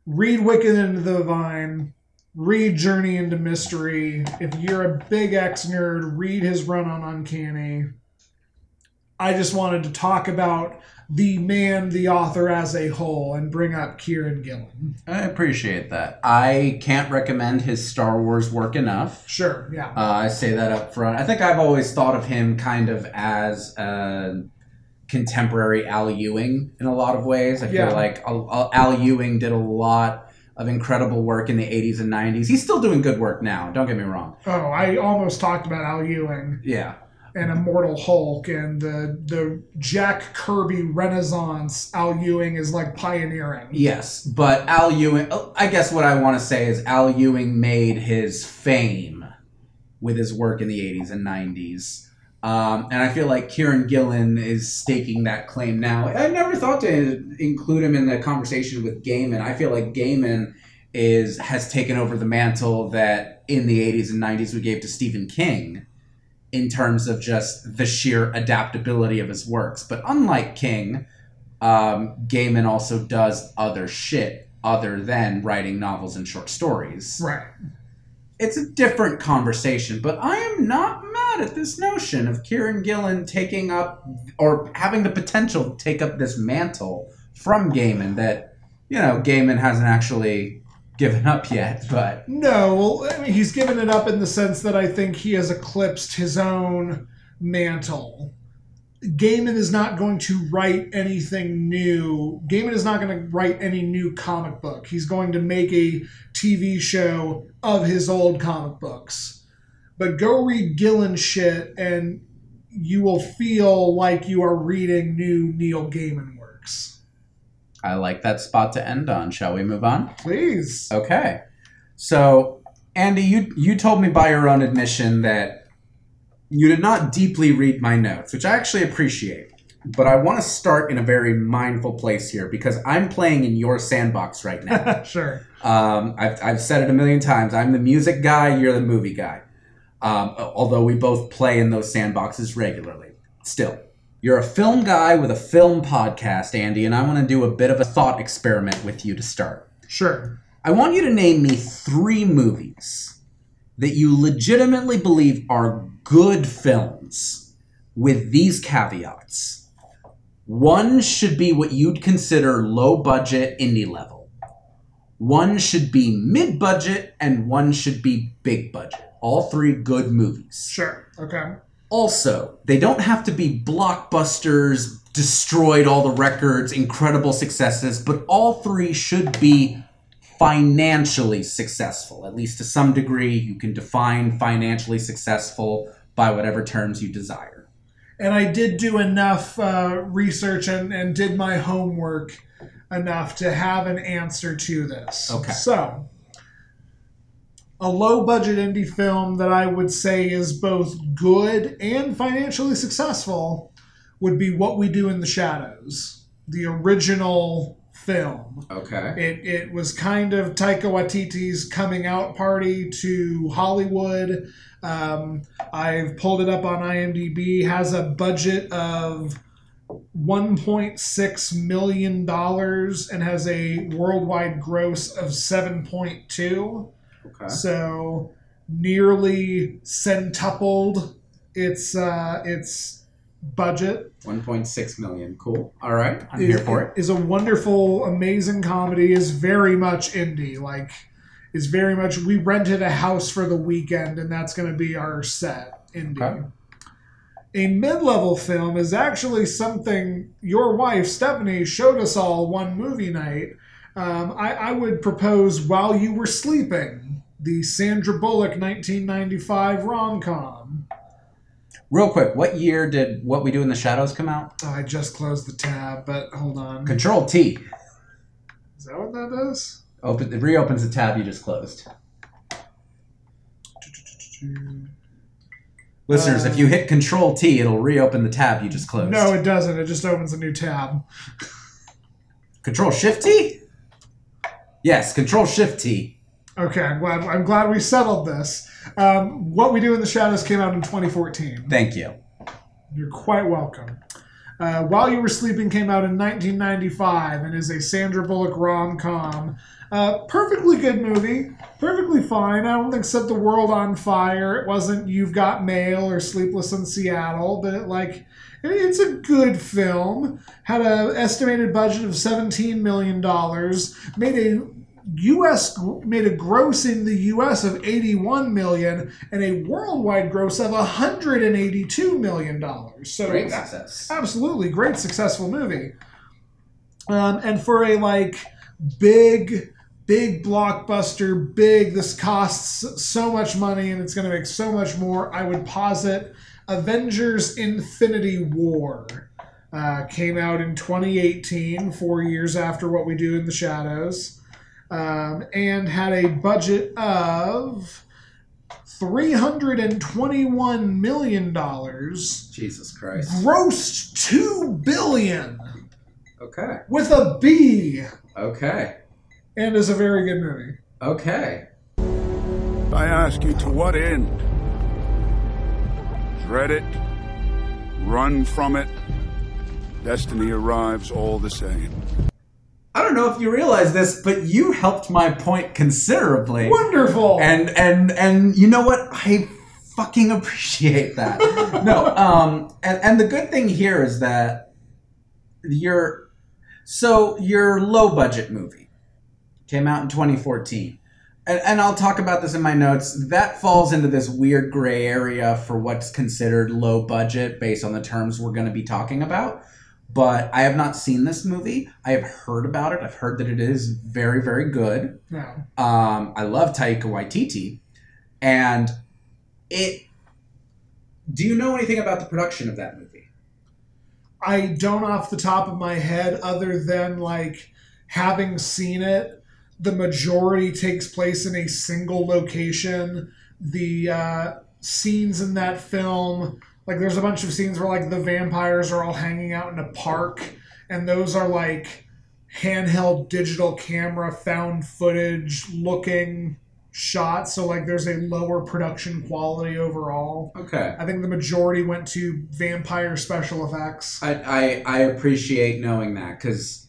read Wicked into the Vine, read Journey into Mystery. If you're a big X nerd, read his run on Uncanny. I just wanted to talk about the man, the author as a whole, and bring up Kieran Gillen. I appreciate that. I can't recommend his Star Wars work enough. Sure, yeah. Uh, I say that up front. I think I've always thought of him kind of as a contemporary Al Ewing in a lot of ways. I feel Yeah. like Al, Ewing did a lot of incredible work in the 80s and 90s. He's still doing good work now, don't get me wrong. Oh, I almost talked about Al Ewing Yeah. and Immortal Hulk and the the Jack Kirby Renaissance. Al Ewing is like pioneering. Yes, but Al Ewing, oh, I guess what I want to say is Al Ewing made his fame with his work in the 80s and 90s. Um, and I feel like Kieran Gillen is staking that claim now. I never thought to include him in the conversation with Gaiman. I feel like Gaiman is has taken over the mantle that in the 80s and 90s we gave to Stephen King in terms of just the sheer adaptability of his works. But unlike King, um, Gaiman also does other shit other than writing novels and short stories. Right. It's a different conversation, but I am not at this notion of Kieran Gillen taking up or having the potential to take up this mantle from Gaiman that, you know, Gaiman hasn't actually given up yet, but No, well, I mean, he's given it up in the sense that I think he has eclipsed his own mantle. Gaiman is not going to write anything new. Gaiman is not going to write any new comic book. He's going to make a TV show of his old comic books. But go read Gillen shit, and you will feel like you are reading new Neil Gaiman works. I like that spot to end on. Shall we move on? Please. Okay. So, Andy, you you told me by your own admission that you did not deeply read my notes, which I actually appreciate. But I want to start in a very mindful place here because I'm playing in your sandbox right now. sure. um, I've, I've said it a million times. I'm the music guy, you're the movie guy. Um, although we both play in those sandboxes regularly. Still, you're a film guy with a film podcast, Andy, and I want to do a bit of a thought experiment with you to start. Sure. I want you to name me three movies that you legitimately believe are good films with these caveats. One should be what you'd consider low budget indie level. One should be mid budget, and one should be big budget. All three good movies. Sure. Okay. Also, they don't have to be blockbusters, destroyed all the records, incredible successes, but all three should be financially successful. At least to some degree, you can define financially successful by whatever terms you desire. and I did do enough uh, research and, and did my homework enough to have an answer to this. Okay. So, a low budget indie film that I would say is both good and financially successful would be What We Do in the Shadows, the original film. Okay. It, it was kind of Taika Waititi's coming out party to Hollywood. Um, I've pulled it up on IMDb. Has a budget of 1.6 million dollars and has a worldwide gross of 7.2. Okay. So nearly centupled its uh, its budget. 1.6 million. Cool. All right. I'm is, here for it. Is a wonderful, amazing comedy. Is very much indie. Like, is very much. We rented a house for the weekend, and that's going to be our set. Indie. Okay. A mid-level film is actually something your wife Stephanie showed us all one movie night. Um, I, I would propose while you were sleeping, the Sandra Bullock 1995 rom-com. Real quick, what year did What We Do in the Shadows come out? Oh, I just closed the tab, but hold on. Control T. Is that what that does? Open, it reopens the tab you just closed. Uh, Listeners, if you hit Control T, it'll reopen the tab you just closed. No, it doesn't. It just opens a new tab. Control Shift T? Yes, Control Shift T. Okay, I'm glad. I'm glad we settled this. Um, what we do in the shadows came out in 2014. Thank you. You're quite welcome. Uh, While You Were Sleeping came out in 1995 and is a Sandra Bullock rom com. Uh, perfectly good movie. Perfectly fine. I don't think set the world on fire. It wasn't You've Got Mail or Sleepless in Seattle, but it, like it's a good film. Had an estimated budget of 17 million dollars. Made a U.S. made a gross in the U.S. of 81 million and a worldwide gross of 182 million dollars. So Great success. absolutely great, successful movie. Um, and for a like big, big blockbuster, big this costs so much money and it's going to make so much more. I would posit Avengers: Infinity War. Uh, came out in 2018, four years after What We Do in the Shadows um, and had a budget of $321 million, Jesus Christ. grossed 2 billion Okay. with a B, Okay. and is a very good movie. Okay. I ask you to what end? Dread it? Run from it? Destiny arrives all the same. I don't know if you realize this, but you helped my point considerably. Wonderful! And and and you know what? I fucking appreciate that. no, um, and and the good thing here is that your so your low budget movie came out in 2014. And, and I'll talk about this in my notes. That falls into this weird gray area for what's considered low budget based on the terms we're going to be talking about. But I have not seen this movie. I have heard about it. I've heard that it is very, very good. no. Um, I love Taika Waititi, and it. Do you know anything about the production of that movie? I don't off the top of my head, other than like having seen it, the majority takes place in a single location. The uh, scenes in that film, like there's a bunch of scenes where like the vampires are all hanging out in a park, and those are like handheld digital camera found footage looking shots. So like there's a lower production quality overall. Okay. I think the majority went to vampire special effects. I, I, I appreciate knowing that because,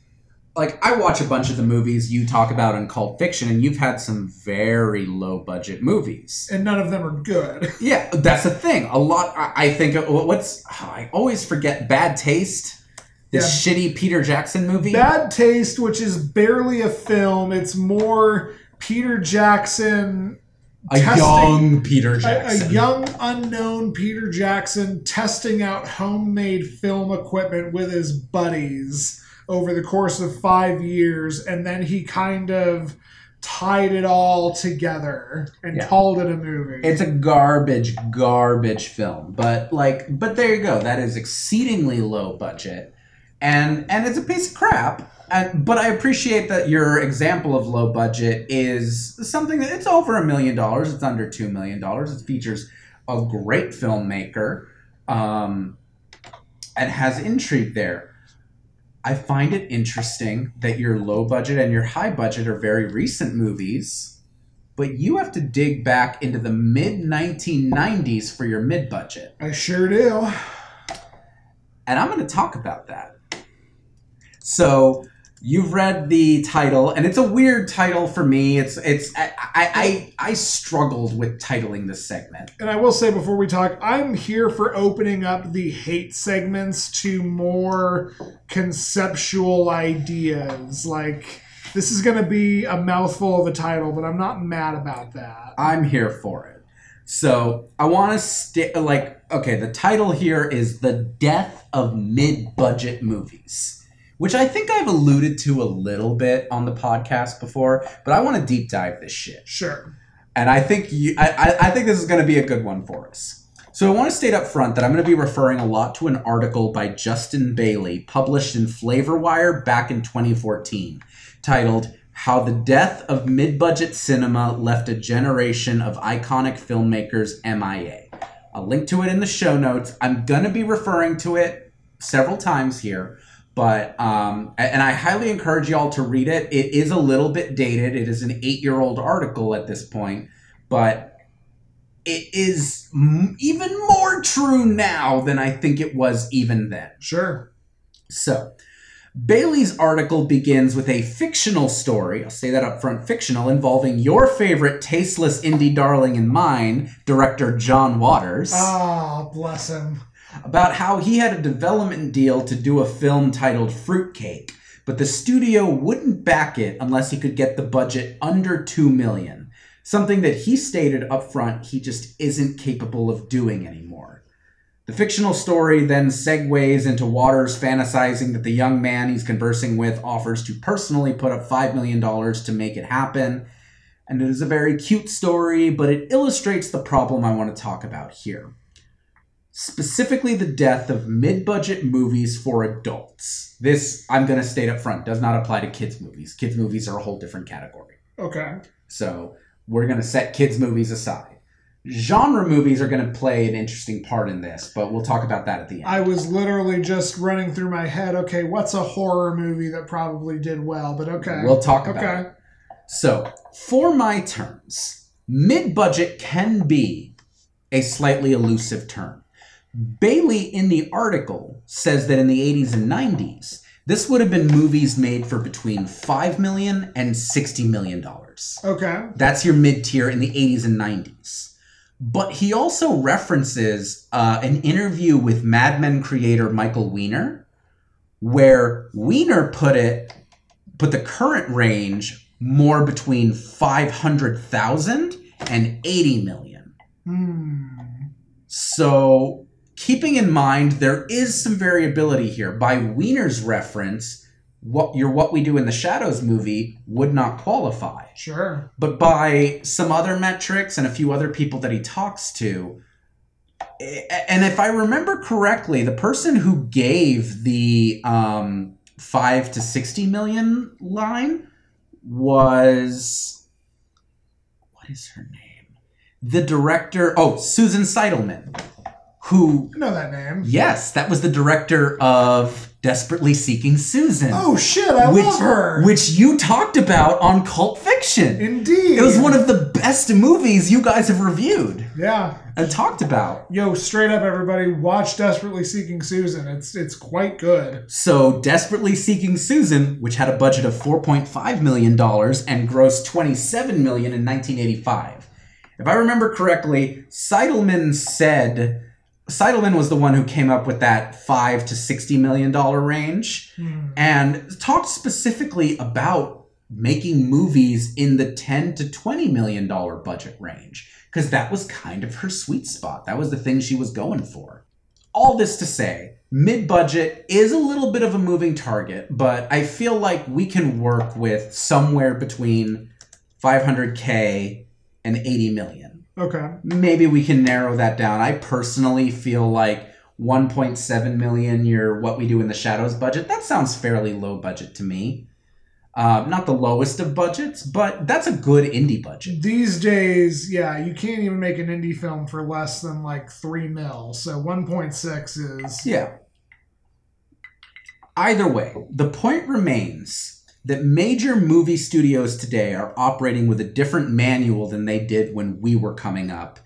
like, I watch a bunch of the movies you talk about in cult fiction, and you've had some very low budget movies. and none of them are good. Yeah, that's the thing. A lot. I, I think. What's I always forget. Bad Taste. This shitty Peter Jackson movie. Bad Taste, which is barely a film, it's more Peter Jackson, a testing- young Peter a, Jackson. a young unknown Peter Jackson testing out homemade film equipment with his buddies over the course of five years, and then he kind of tied it all together and Yeah. called it a movie. It's a garbage, garbage film. But like, but there you go. That is exceedingly low budget, and and it's a piece of crap. And, but I appreciate that your example of low budget is something that it's over a million dollars. It's under two million dollars. It features a great filmmaker, um, and has intrigue there. I find it interesting that your low budget and your high budget are very recent movies, but you have to dig back into the mid 1990s for your mid budget. I sure do. And I'm going to talk about that. So, you've read the title, and it's a weird title for me. It's, it's, I, I, I, I struggled with titling this segment. And I will say before we talk, I'm here for opening up the hate segments to more conceptual ideas. Like, this is going to be a mouthful of a title, but I'm not mad about that. I'm here for it. So I want to stick like okay. The title here is the death of mid-budget movies, which I think I've alluded to a little bit on the podcast before, but I want to deep dive this shit, Sure. and I think you, I, I, think this is going to be a good one for us. So I want to state up front that I'm going to be referring a lot to an article by Jason Bailey published in FlavorWire back in 2014, titled how the death of mid budget cinema left a generation of iconic filmmakers MIA. I'll link to it in the show notes. I'm going to be referring to it several times here, but, um, and I highly encourage y'all to read it. It is a little bit dated, it is an eight year old article at this point, but it is m- even more true now than I think it was even then. Sure. So, Bailey's article begins with a fictional story, I'll say that up front fictional, involving your favorite tasteless indie darling and mine, director John Waters, Ah, bless him. About how he had a development deal to do a film titled Fruitcake, but the studio wouldn't back it unless he could get the budget under 2 million, something that he stated up front he just isn't capable of doing anymore. The fictional story then segues into Waters fantasizing that the young man he's conversing with offers to personally put up $5 million to make it happen. And it is a very cute story, but it illustrates the problem I want to talk about here. Specifically, the death of mid budget movies for adults. This, I'm going to state up front, does not apply to kids' movies. Kids' movies are a whole different category. Okay. So we're going to set kids' movies aside. Genre movies are going to play an interesting part in this, but we'll talk about that at the end. I was literally just running through my head, okay, what's a horror movie that probably did well? But okay. We'll talk about Okay. it. So, for my terms, mid budget can be a slightly elusive term. Bailey in the article says that in the 80s and 90s, this would have been movies made for between $5 million and $60 million. Okay. That's your mid tier in the 80s and 90s. But he also references uh, an interview with Mad Men creator Michael Weiner, where Weiner put it, put the current range more between 500,000 and 80 million. Hmm. So, keeping in mind there is some variability here. By Weiner's reference, what your What We Do in the Shadows movie would not qualify. Sure. But by some other metrics and a few other people that he talks to, and if I remember correctly, the person who gave the um, five to sixty million line was what is her name? The director. Oh, Susan Seidelman, who I know that name. yes, that was the director of Desperately Seeking Susan. Oh shit, I which, love her. which you talked about on Cult Fiction. Indeed. It was one of the best movies you guys have reviewed Yeah. and talked about. Yo, straight up everybody, watch Desperately Seeking Susan. It's it's quite good. So, Desperately Seeking Susan, which had a budget of $4.5 million and grossed 27 million in 1985. If I remember correctly, Seidelman said Seidelman was the one who came up with that 5 to 60 million dollar range Hmm. and talked specifically about making movies in the 10 to 20 million dollar budget range because that was kind of her sweet spot. That was the thing she was going for. All this to say, mid budget is a little bit of a moving target, but I feel like we can work with somewhere between 500k and 80 million. Okay. Maybe we can narrow that down. I personally feel like 1.7 million your what we do in the shadows budget that sounds fairly low budget to me uh, not the lowest of budgets but that's a good indie budget These days, yeah, you can't even make an indie film for less than like three mil. So one point six is yeah Either way, the point remains that major movie studios today are operating with a different manual than they did when we were coming up.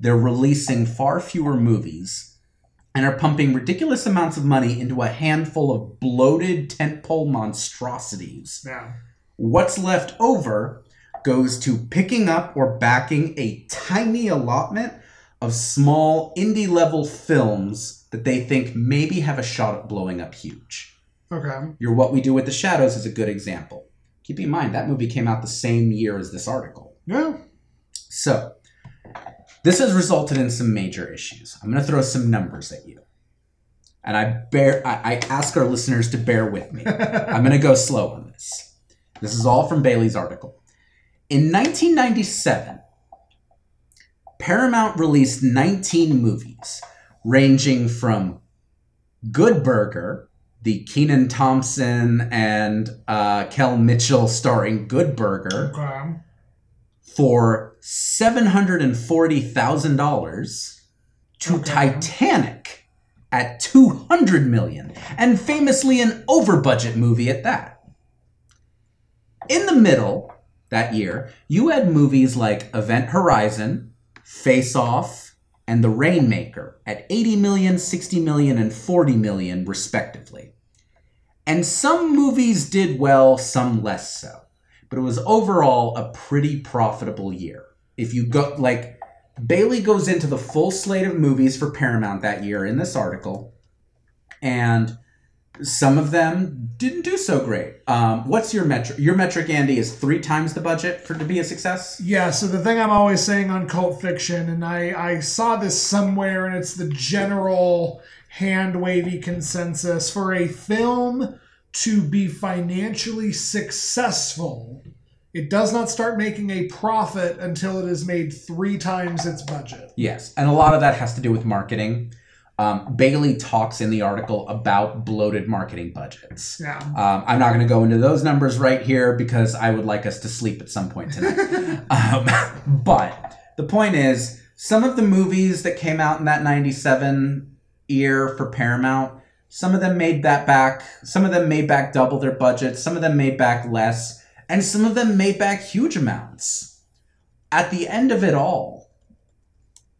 They're releasing far fewer movies and are pumping ridiculous amounts of money into a handful of bloated tentpole monstrosities. Yeah. What's left over goes to picking up or backing a tiny allotment of small indie level films that they think maybe have a shot at blowing up huge. Okay. Your What We Do with the Shadows is a good example. Keep in mind, that movie came out the same year as this article. Yeah. So, this has resulted in some major issues. I'm going to throw some numbers at you. And I bear I, I ask our listeners to bear with me. I'm going to go slow on this. This is all from Bailey's article. In 1997, Paramount released 19 movies, ranging from Good Burger, the Kenan Thompson and uh, Kel Mitchell starring Good Burger, Okay. for $740,000 to Okay. Titanic at 200 million and famously an over budget movie at that. In the middle that year, you had movies like Event Horizon, Face Off, and The Rainmaker at 80 million, 60 million, and 40 million respectively. And some movies did well, some less so but it was overall a pretty profitable year. If you go like Bailey goes into the full slate of movies for Paramount that year in this article, and some of them didn't do so great. Um, what's your metric? Your metric, Andy, is three times the budget for to be a success. Yeah, so the thing I'm always saying on cult fiction, and I, I saw this somewhere, and it's the general hand wavy consensus for a film to be financially successful, it does not start making a profit until it has made three times its budget. Yes, and a lot of that has to do with marketing. Um, Bailey talks in the article about bloated marketing budgets. Yeah. Um, I'm not going to go into those numbers right here because I would like us to sleep at some point tonight. um, but the point is, some of the movies that came out in that 97 year for Paramount, some of them made that back. Some of them made back double their budget. Some of them made back less. And some of them made back huge amounts. At the end of it all,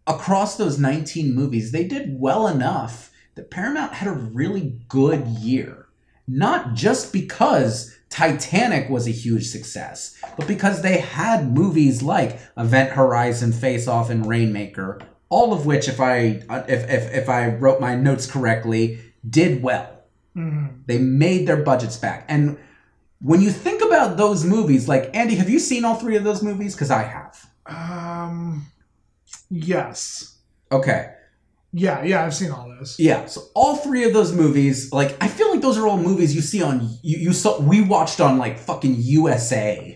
across those 19 movies, they did well enough that Paramount had a really good year. Not just because Titanic was a huge success, but because they had movies like Event Horizon, Face Off, and Rainmaker, all of which, if I if if, if I wrote my notes correctly, did well. Mhm. They made their budgets back. And when you think about those movies, like Andy, have you seen all three of those movies? Because I have. Um, yes. Okay. Yeah, yeah, I've seen all those. Yeah, so all three of those movies, like I feel like those are all movies you see on you, you saw we watched on like fucking USA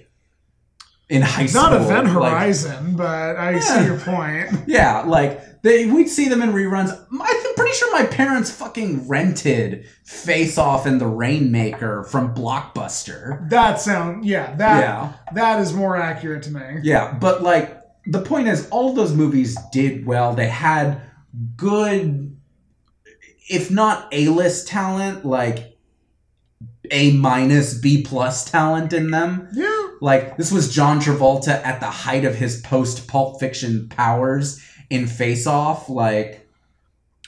in high school. Not Event like- Horizon, but I Yeah. see your point. yeah, like they we'd see them in reruns. I'm pretty sure my parents fucking rented Face Off and The Rainmaker from Blockbuster. That sound yeah, that Yeah. that is more accurate to me. Yeah, but like the point is, all those movies did well. They had good, if not A list talent, like A minus, B plus talent in them. Yeah. Like this was John Travolta at the height of his post Pulp Fiction powers in Face Off. Like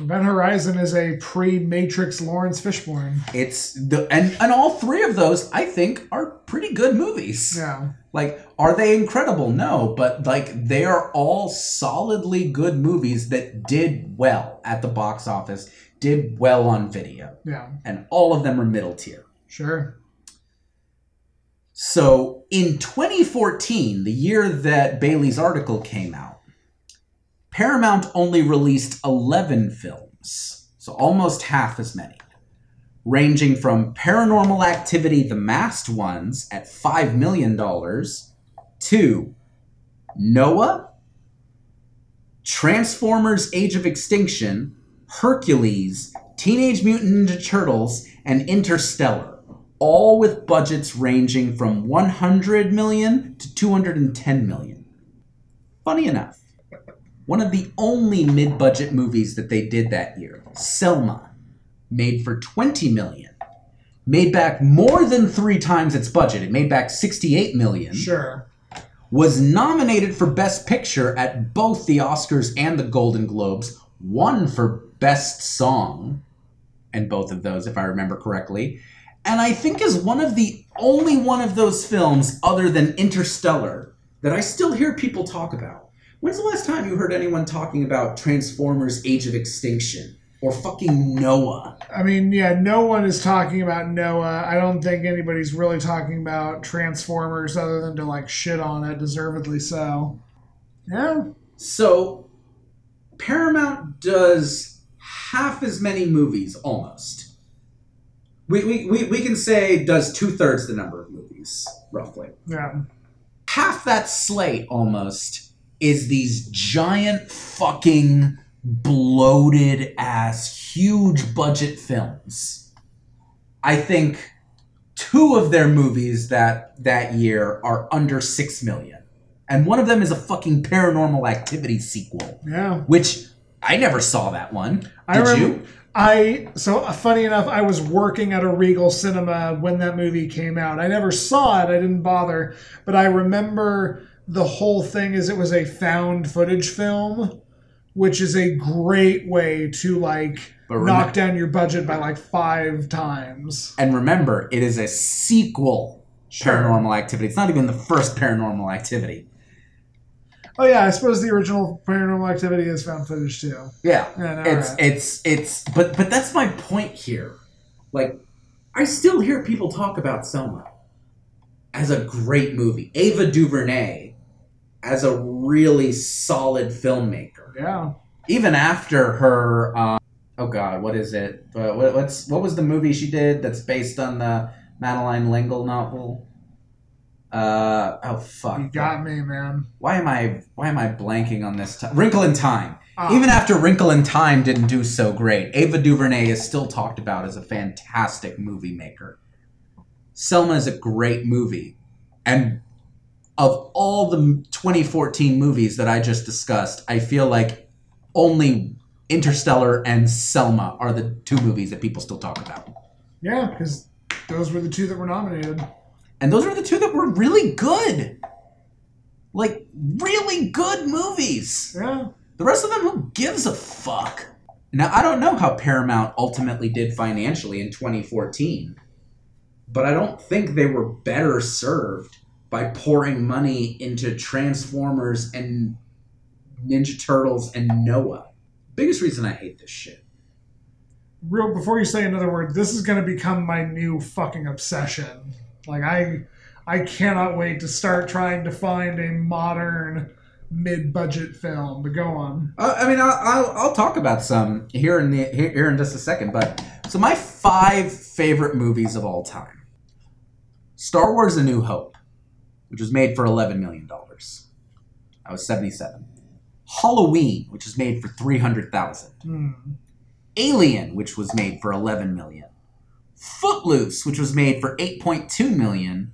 Event Horizon is a pre-Matrix Laurence Fishburne. it's the and and all three of those I think are pretty good movies. Yeah. Like, are they incredible? No, but like they are all solidly good movies that did well at the box office, did well on video, Yeah. and all of them are middle tier. Sure. So in 2014, the year that Bailey's article came out, Paramount only released 11 films, so almost half as many, ranging from Paranormal Activity The Marked Ones at $5 million to Noah, Transformers Age of Extinction, Hercules, Teenage Mutant Ninja Turtles, and Interstellar, all with budgets ranging from 100 million to 210 million. Funny enough, one of the only mid-budget movies that they did that year, Selma, made for 20 million made back more than three times its budget. It made back 68 million. Sure. Was nominated for Best Picture at both the Oscars and the Golden Globes. Won for Best Song, and both of those, if I remember correctly. And I think is one of the only one of those films, other than Interstellar, that I still hear people talk about. When's the last time you heard anyone talking about Transformers: Age of Extinction or fucking Noah? I mean, yeah, no one is talking about Noah. I don't think anybody's really talking about Transformers other than to like shit on it, deservedly so. Yeah. So, Paramount does half as many movies almost. We, we, we, we can say does two thirds the number of movies, roughly. Yeah. Half that slate almost is these giant fucking bloated ass huge budget films. I think two of their movies that that year are under 6 million. And one of them is a fucking paranormal activity sequel, Yeah. which I never saw that one. I Did remember- you? I so uh, funny enough, I was working at a Regal Cinema when that movie came out. I never saw it. I didn't bother, but I remember the whole thing is it was a found footage film, which is a great way to like remem- knock down your budget by like five times. And remember, it is a sequel Sure. paranormal activity. It's not even the first paranormal activity. Oh yeah, I suppose the original Paranormal Activity is found footage too. Yeah. Yeah, no, it's alright. it's it's but but that's my point here. Like I still hear people talk about Selma as a great movie. Ava DuVernay as a really solid filmmaker. Yeah. Even after her um, oh god, what is it? Uh, what, what's what was the movie she did that's based on the Madeleine L'Engle novel? Uh oh fuck. You got me, man. Why am I why am I blanking on this? T- Wrinkle in Time. Ah. Even after Wrinkle in Time didn't do so great, Ava DuVernay is still talked about as a fantastic movie maker. Selma is a great movie, and of all the 2014 movies that I just discussed, I feel like only Interstellar and Selma are the two movies that people still talk about. Yeah, because those were the two that were nominated. And those are the two that were really good. Like, really good movies. Yeah. The rest of them, who gives a fuck? Now, I don't know how Paramount ultimately did financially in 2014, but I don't think they were better served by pouring money into Transformers and Ninja Turtles and Noah. Biggest reason I hate this shit. real before you say another word this is going to become my new fucking obsession like i i cannot wait to start trying to find a modern mid-budget film but go on Uh, I mean, I'll, I'll, I'll talk about some here in the here, in just a second. But so my five favorite movies of all time: Star Wars: A New Hope, which was made for eleven million dollars. I was seventy-seven. Halloween, which was made for three hundred thousand. Hmm. Alien, which was made for 11 million. Footloose, which was made for 8.2 million,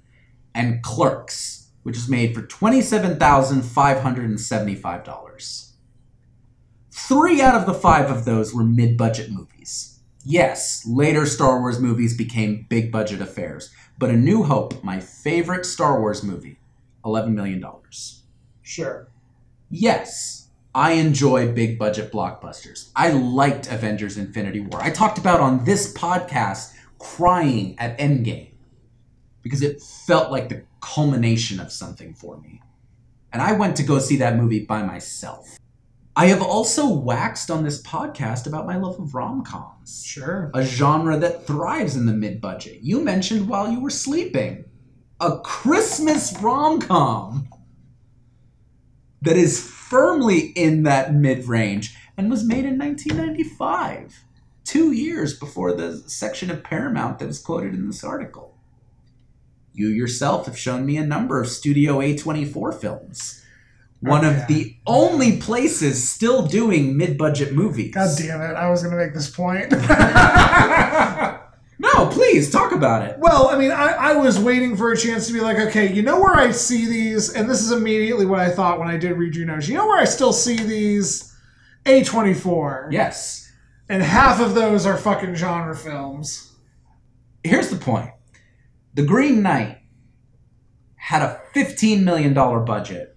and Clerks, which was made for $27,575. 3 out of the 5 of those were mid-budget movies. Yes, later Star Wars movies became big budget affairs, but A New Hope, my favorite Star Wars movie, 11 million dollars. sure Yes, I enjoy big budget blockbusters. I liked Avengers Infinity War. I talked about on this podcast crying at Endgame because it felt like the culmination of something for me. And I went to go see that movie by myself. I have also waxed on this podcast about my love of rom coms, sure a genre that thrives in the mid budget. You mentioned while you were sleeping a Christmas rom com that is firmly in that mid range and was made in 1995, two years before the section of Paramount that is quoted in this article. You yourself have shown me a number of Studio A24 films. One of the only places still doing mid budget movies. god damn it i was going to make this point No, please talk about it. Well, I mean, I, I was waiting for a chance to be like, okay, you know where I see these, and this is immediately what I thought when I did read your notes. You know where I still see these? A24. Yes. And half of those are fucking genre films. here's the point The Green Knight had a $15 million budget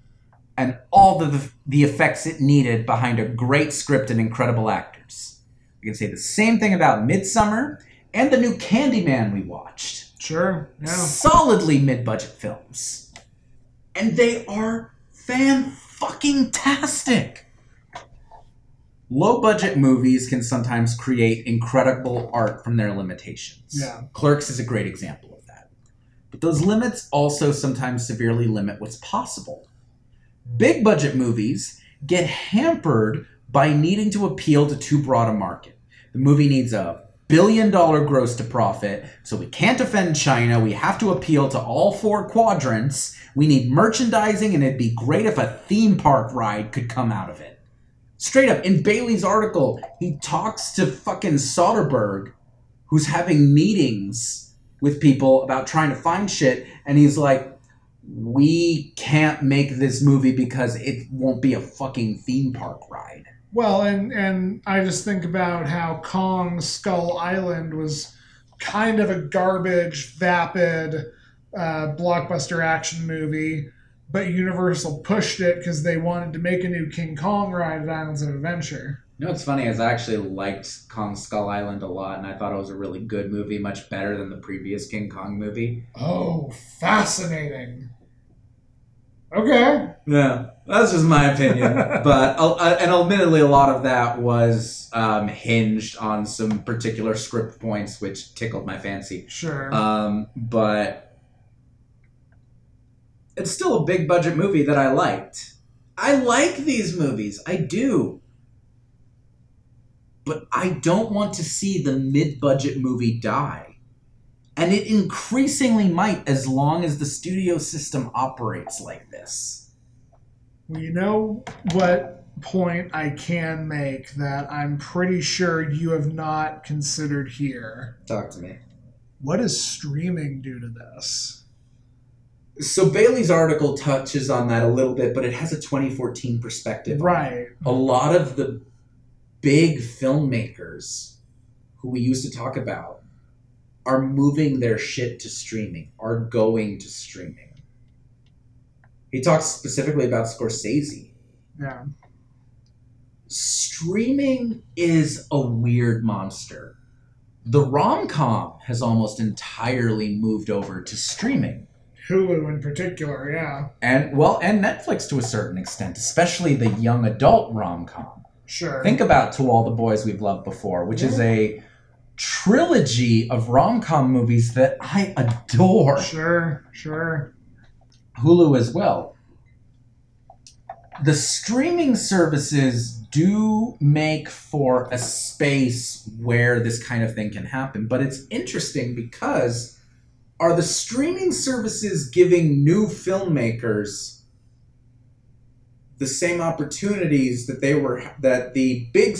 and all the, the effects it needed behind a great script and incredible actors. We can say the same thing about Midsommar and the new Candyman we watched. Sure. Yeah. Solidly mid budget films. And they are fan fucking tastic. Low budget movies can sometimes create incredible art from their limitations. Yeah. Clerks is a great example of that. But those limits also sometimes severely limit what's possible. Big budget movies get hampered by needing to appeal to too broad a market. The movie needs a billion dollar gross to profit, so we can't offend China. We have to appeal to all four quadrants. We need merchandising, and it'd be great if a theme park ride could come out of it. Straight up, in Bailey's article, he talks to fucking Soderbergh, who's having meetings with people about trying to find shit, and he's like, we can't make this movie because it won't be a fucking theme park ride. Well, and and I just think about how Kong Skull Island was kind of a garbage, vapid uh, blockbuster action movie, but Universal pushed it because they wanted to make a new King Kong ride at Islands of Adventure. You know what's funny is I actually liked Kong Skull Island a lot, and I thought it was a really good movie, much better than the previous King Kong movie. Oh, fascinating. Okay. Yeah, that's just my opinion. but uh, and admittedly, a lot of that was um, hinged on some particular script points, which tickled my fancy. Sure. Um, but it's still a big budget movie that I liked. I like these movies. I do. But I don't want to see the mid budget movie die. And it increasingly might as long as the studio system operates like this. Well, you know what point I can make that I'm pretty sure you have not considered here? Talk to me. What does streaming do to this? So Bailey's article touches on that a little bit, but it has a 2014 perspective. Right. a lot of the big filmmakers who we used to talk about are moving their shit to streaming, are going to streaming. He talks specifically about Scorsese. Yeah. Streaming is a weird monster. The rom com has almost entirely moved over to streaming. Hulu in particular, yeah. And well, and Netflix to a certain extent, especially the young adult rom com. Sure. Think about To All the Boys We've Loved Before, which is a trilogy of rom com movies that I adore. Sure, sure. Hulu as well. The streaming services do make for a space where this kind of thing can happen, but it's interesting because are the streaming services giving new filmmakers the same opportunities that they were that the big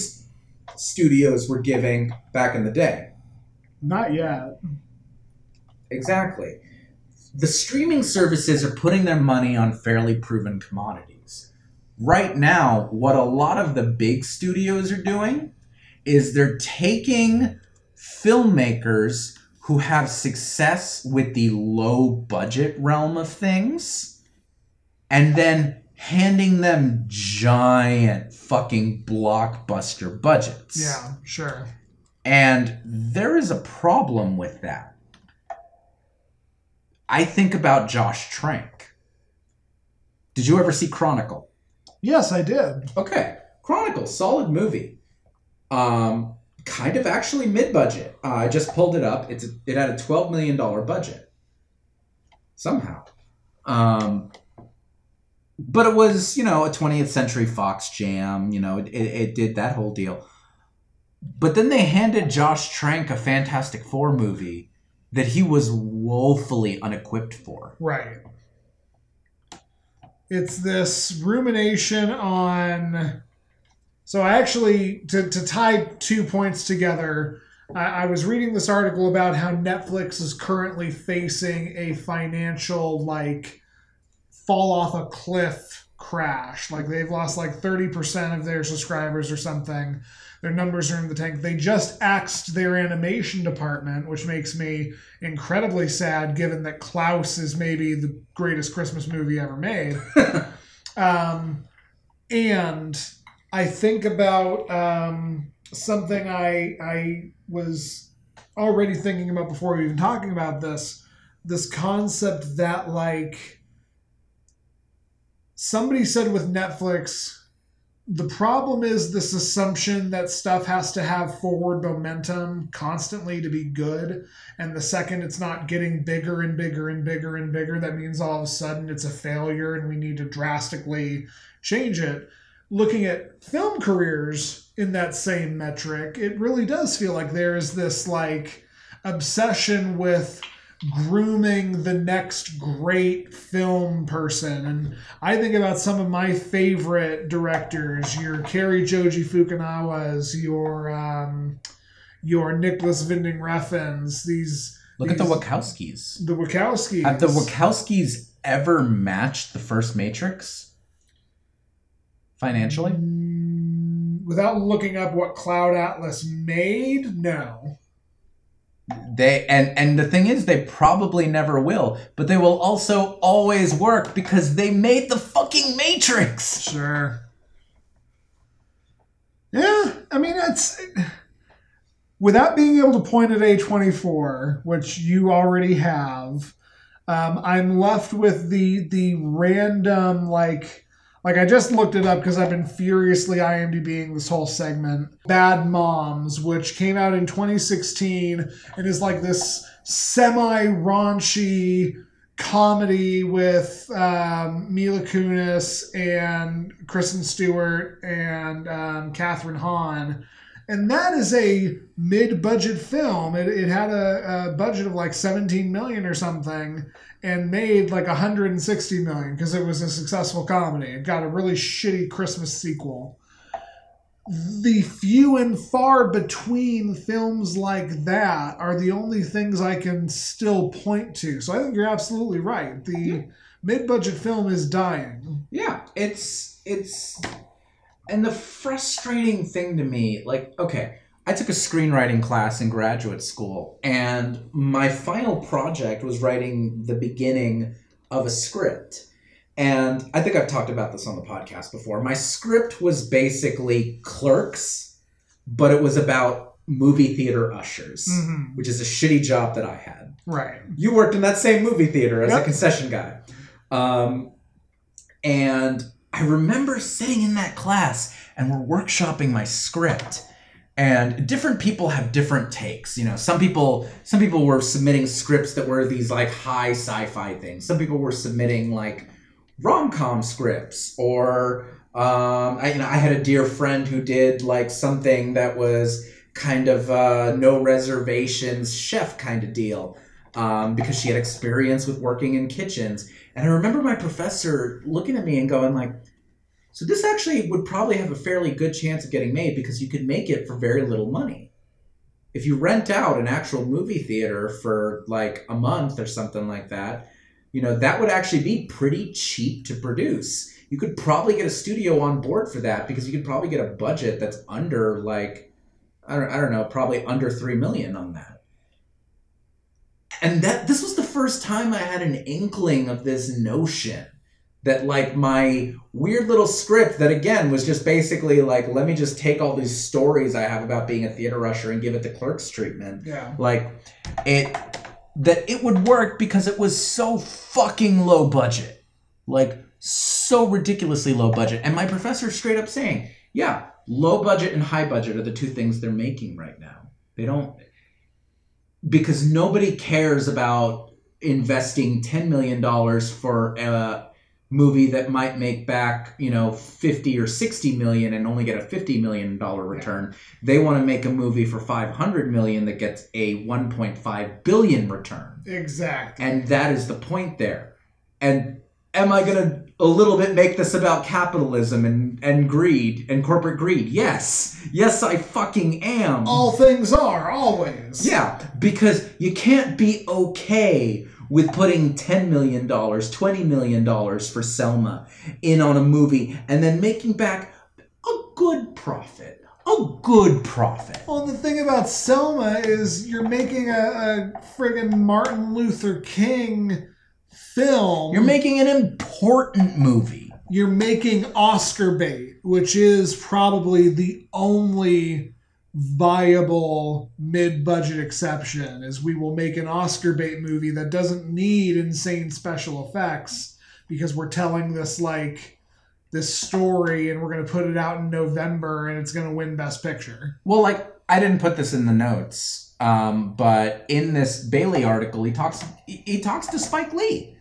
studios were giving back in the day? Not yet. Exactly. The streaming services are putting their money on fairly proven commodities. Right now, what a lot of the big studios are doing is they're taking filmmakers who have success with the low budget realm of things and then handing them giant fucking blockbuster budgets. Yeah, sure. And there is a problem with that. I think about Josh Trank. Did you ever see Chronicle? Yes, I did. Okay, Chronicle, solid movie. Um, kind of actually mid-budget. Uh, I just pulled it up. It's it had a twelve million dollar budget. Somehow, um, but it was you know a 20th Century Fox jam. You know it, it, it did that whole deal. But then they handed Josh Trank a Fantastic Four movie that he was woefully unequipped for. Right. It's this rumination on. So I actually to to tie two points together. I, I was reading this article about how Netflix is currently facing a financial like fall off a cliff crash. Like they've lost like 30% of their subscribers or something. Their numbers are in the tank. They just axed their animation department, which makes me incredibly sad given that Klaus is maybe the greatest Christmas movie ever made. um, and I think about um, something I I was already thinking about before we even talking about this this concept that like somebody said with Netflix the problem is this assumption that stuff has to have forward momentum constantly to be good and the second it's not getting bigger and bigger and bigger and bigger that means all of a sudden it's a failure and we need to drastically change it looking at film careers in that same metric it really does feel like there is this like obsession with grooming the next great film person. And I think about some of my favorite directors, your Cary Joji Fukunagas, your um, your Nicolas Winding Refns, these Look these, at the Wachowskis. The Wachowskis. Have the Wachowskis ever matched the first Matrix? Financially? Mm, Without looking up what Cloud Atlas made, no. they and and the thing is they probably never will but they will also always work because they made the fucking matrix Sure. Yeah, I mean it's without being able to point at A24, which you already have. Um, I'm left with the the random like like I just looked it up because I've been furiously IMDbing this whole segment. Bad Moms, which came out in 2016 and is like this semi raunchy comedy with um, Mila Kunis and Kristen Stewart and um, Kathryn Hahn. And that is a mid-budget film. It, it had a, a budget of like 17 million or something, and made like 160 million because it was a successful comedy. It got a really shitty Christmas sequel. The few and far between films like that are the only things I can still point to. So I think you're absolutely right. The Yeah. mid-budget film is dying. yeah it's it's and the frustrating thing to me like okay i took a screenwriting class in graduate school and my final project was writing the beginning of a script and i think i've talked about this on the podcast before my script was basically clerks but it was about movie theater ushers Mhm. which is a shitty job that i had Right. you worked in that same movie theater as a concession guy. Um, and I remember sitting in that class and we're workshopping my script. And different people have different takes. You know, some people some people were submitting scripts that were these like high sci-fi things. Some people were submitting like rom-com scripts or um, I, you know, I had a dear friend who did like something that was kind of uh, no reservations chef kind of deal um, because she had experience with working in kitchens. And I remember my professor looking at me and going like, "So this actually would probably have a fairly good chance of getting made because you could make it for very little money. If you rent out an actual movie theater for like a month or something like that, you know that would actually be pretty cheap to produce. You could probably get a studio on board for that because you could probably get a budget that's under like I don't, I don't know, probably under three million on that." And that this was the first time I had an inkling of this notion that like my weird little script that again was just basically like let me just take all these stories I have about being a theater usher and give it the clerks treatment. Yeah. like it that it would work because it was so fucking low budget. Like so ridiculously low budget. And my professor straight up saying yeah low budget and high budget are the two things they're making right now. They don't because nobody cares about investing $10 million for a movie that might make back you know 50 or 60 million and only get a 50 million dollar return. They want to make a movie for 500 million that gets a 1.5 billion return. Exactly. and that is the point there. And am i going to a little bit make this about capitalism and, and greed and corporate greed yes yes i fucking am All things are always. yeah, because you can't be okay with putting $10 million, $20 million for Selma in on a movie and then making back a good profit. A good profit. Well, the thing about Selma is you're making a, a friggin' Martin Luther King film. You're making an important movie. You're making Oscar bait, which is probably the only viable mid-budget exception is we will make an Oscar bait movie that doesn't need insane special effects because we're telling this like this story and we're going to put it out in November and it's going to win best picture. Well, like I didn't put this in the notes, um, but in this Bailey article, he talks he, talks to Spike Lee,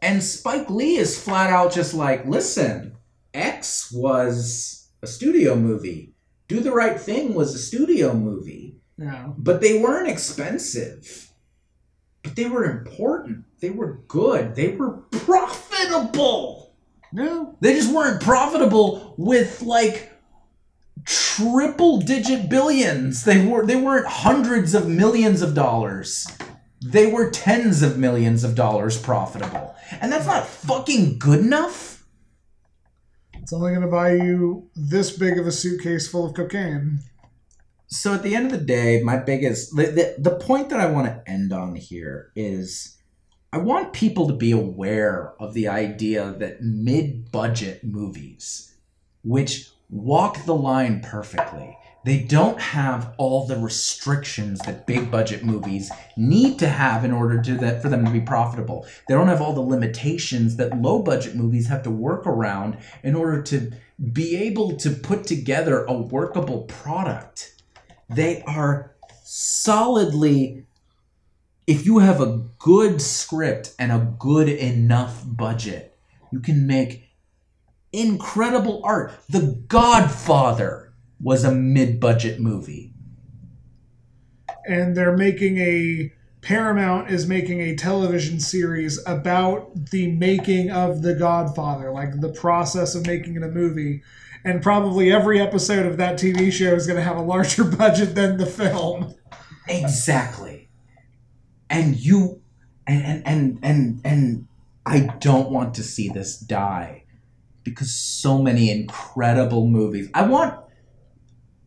and Spike Lee is flat out just like, listen, X was a studio movie. Do the Right Thing was a studio movie, Yeah. but they weren't expensive. But they were important. They were good. They were profitable. Yeah. They just weren't profitable with like triple digit billions. They were they weren't hundreds of millions of dollars. They were tens of millions of dollars profitable. And that's not fucking good enough. It's only going to buy you this big of a suitcase full of cocaine. So at the end of the day, my biggest the, the, the point that I want to end on here is I want people to be aware of the idea that mid-budget movies which walk the line perfectly. They don't have all the restrictions that big budget movies need to have in order to that for them to be profitable. They don't have all the limitations that low budget movies have to work around in order to be able to put together a workable product. They are solidly if you have a good script and a good enough budget, you can make incredible art. The Godfather was a mid-budget movie. And they're making a. Paramount is making a television series about the making of The Godfather, like the process of making it a movie. And probably every episode of that TV show is going to have a larger budget than the film. Exactly. And you and and and and, and I don't want to see this die because so many incredible movies. I want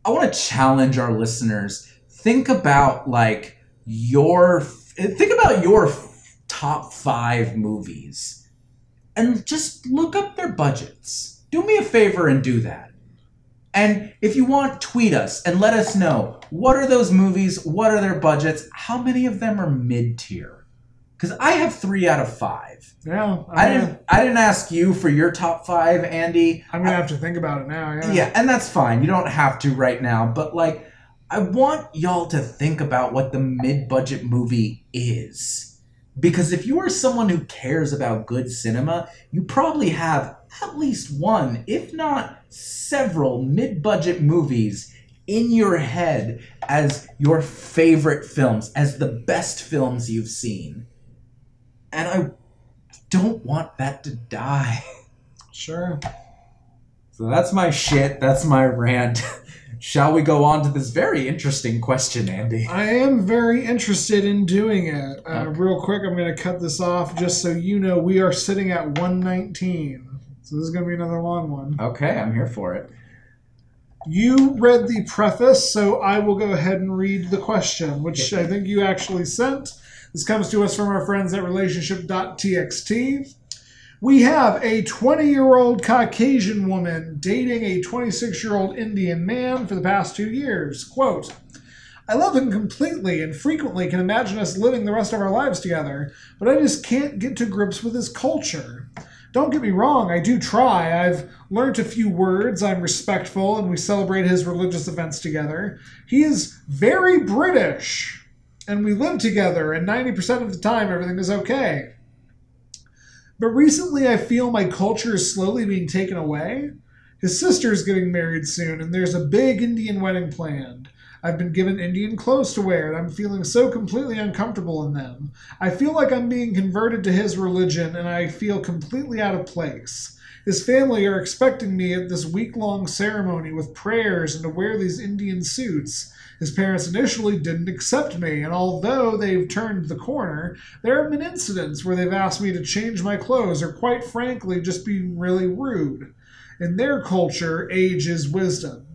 I want to challenge our listeners. Think about like your think about your top 5 movies and just look up their budgets. Do me a favor and do that. And if you want, tweet us and let us know what are those movies, what are their budgets, how many of them are mid tier. Because I have three out of five. Yeah, I'm I gonna- didn't. I didn't ask you for your top five, Andy. I'm gonna have to think about it now. Yeah. Yeah, and that's fine. You don't have to right now, but like, I want y'all to think about what the mid-budget movie is. Because if you are someone who cares about good cinema, you probably have at least one, if not several, mid-budget movies in your head as your favorite films, as the best films you've seen. And I don't want that to die. Sure. So that's my shit. That's my rant. Shall we go on to this very interesting question, Andy? I am very interested in doing it. Uh, Okay. Real quick, I'm going to cut this off just so you know we are sitting at 119. So this is going to be another long one. Okay, I'm here for it. You read the preface, so I will go ahead and read the question, which I think you actually sent. This comes to us from our friends at relationship.txt. We have a 20 year old Caucasian woman dating a 26 year old Indian man for the past two years. Quote, I love him completely and frequently can imagine us living the rest of our lives together, but I just can't get to grips with his culture. Don't get me wrong, I do try. I've learnt a few words, I'm respectful, and we celebrate his religious events together. He is very British, and we live together, and 90% of the time everything is okay. But recently I feel my culture is slowly being taken away. His sister is getting married soon, and there's a big Indian wedding planned. I've been given Indian clothes to wear, and I'm feeling so completely uncomfortable in them. I feel like I'm being converted to his religion, and I feel completely out of place. His family are expecting me at this week long ceremony with prayers and to wear these Indian suits. His parents initially didn't accept me, and although they've turned the corner, there have been incidents where they've asked me to change my clothes or, quite frankly, just being really rude. In their culture, age is wisdom.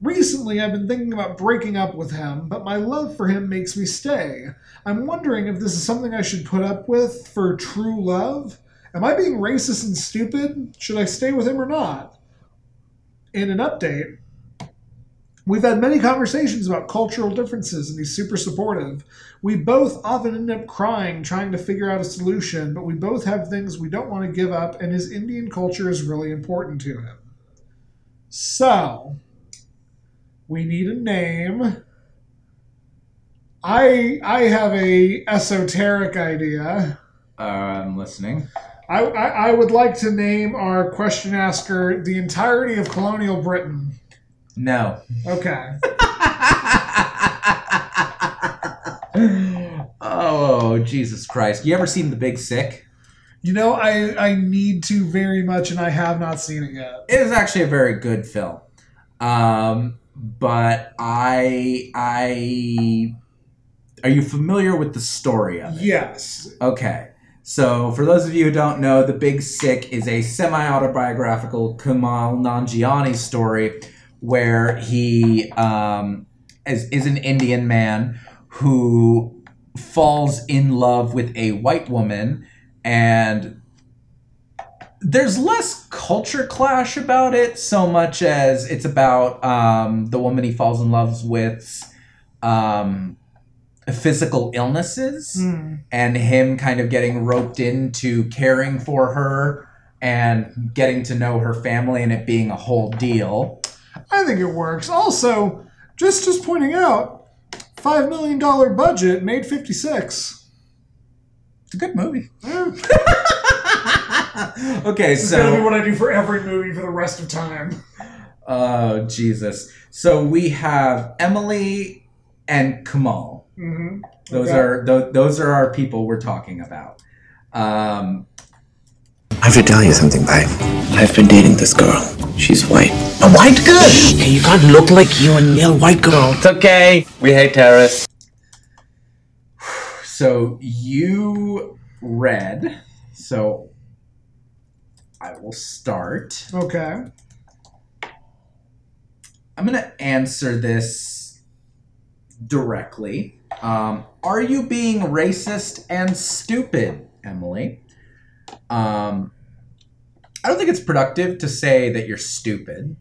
Recently, I've been thinking about breaking up with him, but my love for him makes me stay. I'm wondering if this is something I should put up with for true love? Am I being racist and stupid? Should I stay with him or not? In an update, we've had many conversations about cultural differences, and he's super supportive. We both often end up crying trying to figure out a solution, but we both have things we don't want to give up, and his Indian culture is really important to him. So, we need a name. I I have a esoteric idea. Uh, I'm listening. I, I, I would like to name our question asker the entirety of colonial Britain. No. Okay. oh, Jesus Christ. You ever seen The Big Sick? You know, I I need to very much, and I have not seen it yet. It is actually a very good film. Um, but I I are you familiar with the story of it? Yes. Okay. So, for those of you who don't know, The Big Sick is a semi autobiographical Kumail Nanjiani story where he um, is, is an Indian man who falls in love with a white woman, and there's less culture clash about it so much as it's about um, the woman he falls in love with. Um, physical illnesses Hmm. and him kind of getting roped into caring for her and getting to know her family and it being a whole deal. I think it works. Also, just just pointing out, five million dollar budget made fifty six. It's a good movie. Okay, This is gonna be so what I do for every movie for the rest of time. oh Jesus. So we have Emily and Kamal. hmm Those Okay. are th- those are our people we're talking about. Um, I have to tell you something, Pai. I've been dating this girl. She's white. A white girl? Hey, you can't look like you and yell white girl. It's okay. We hate terrorists. So you read. So I will start. Okay. I'm going to answer this directly. Um, are you being racist and stupid, Emily? Um, I don't think it's productive to say that you're stupid.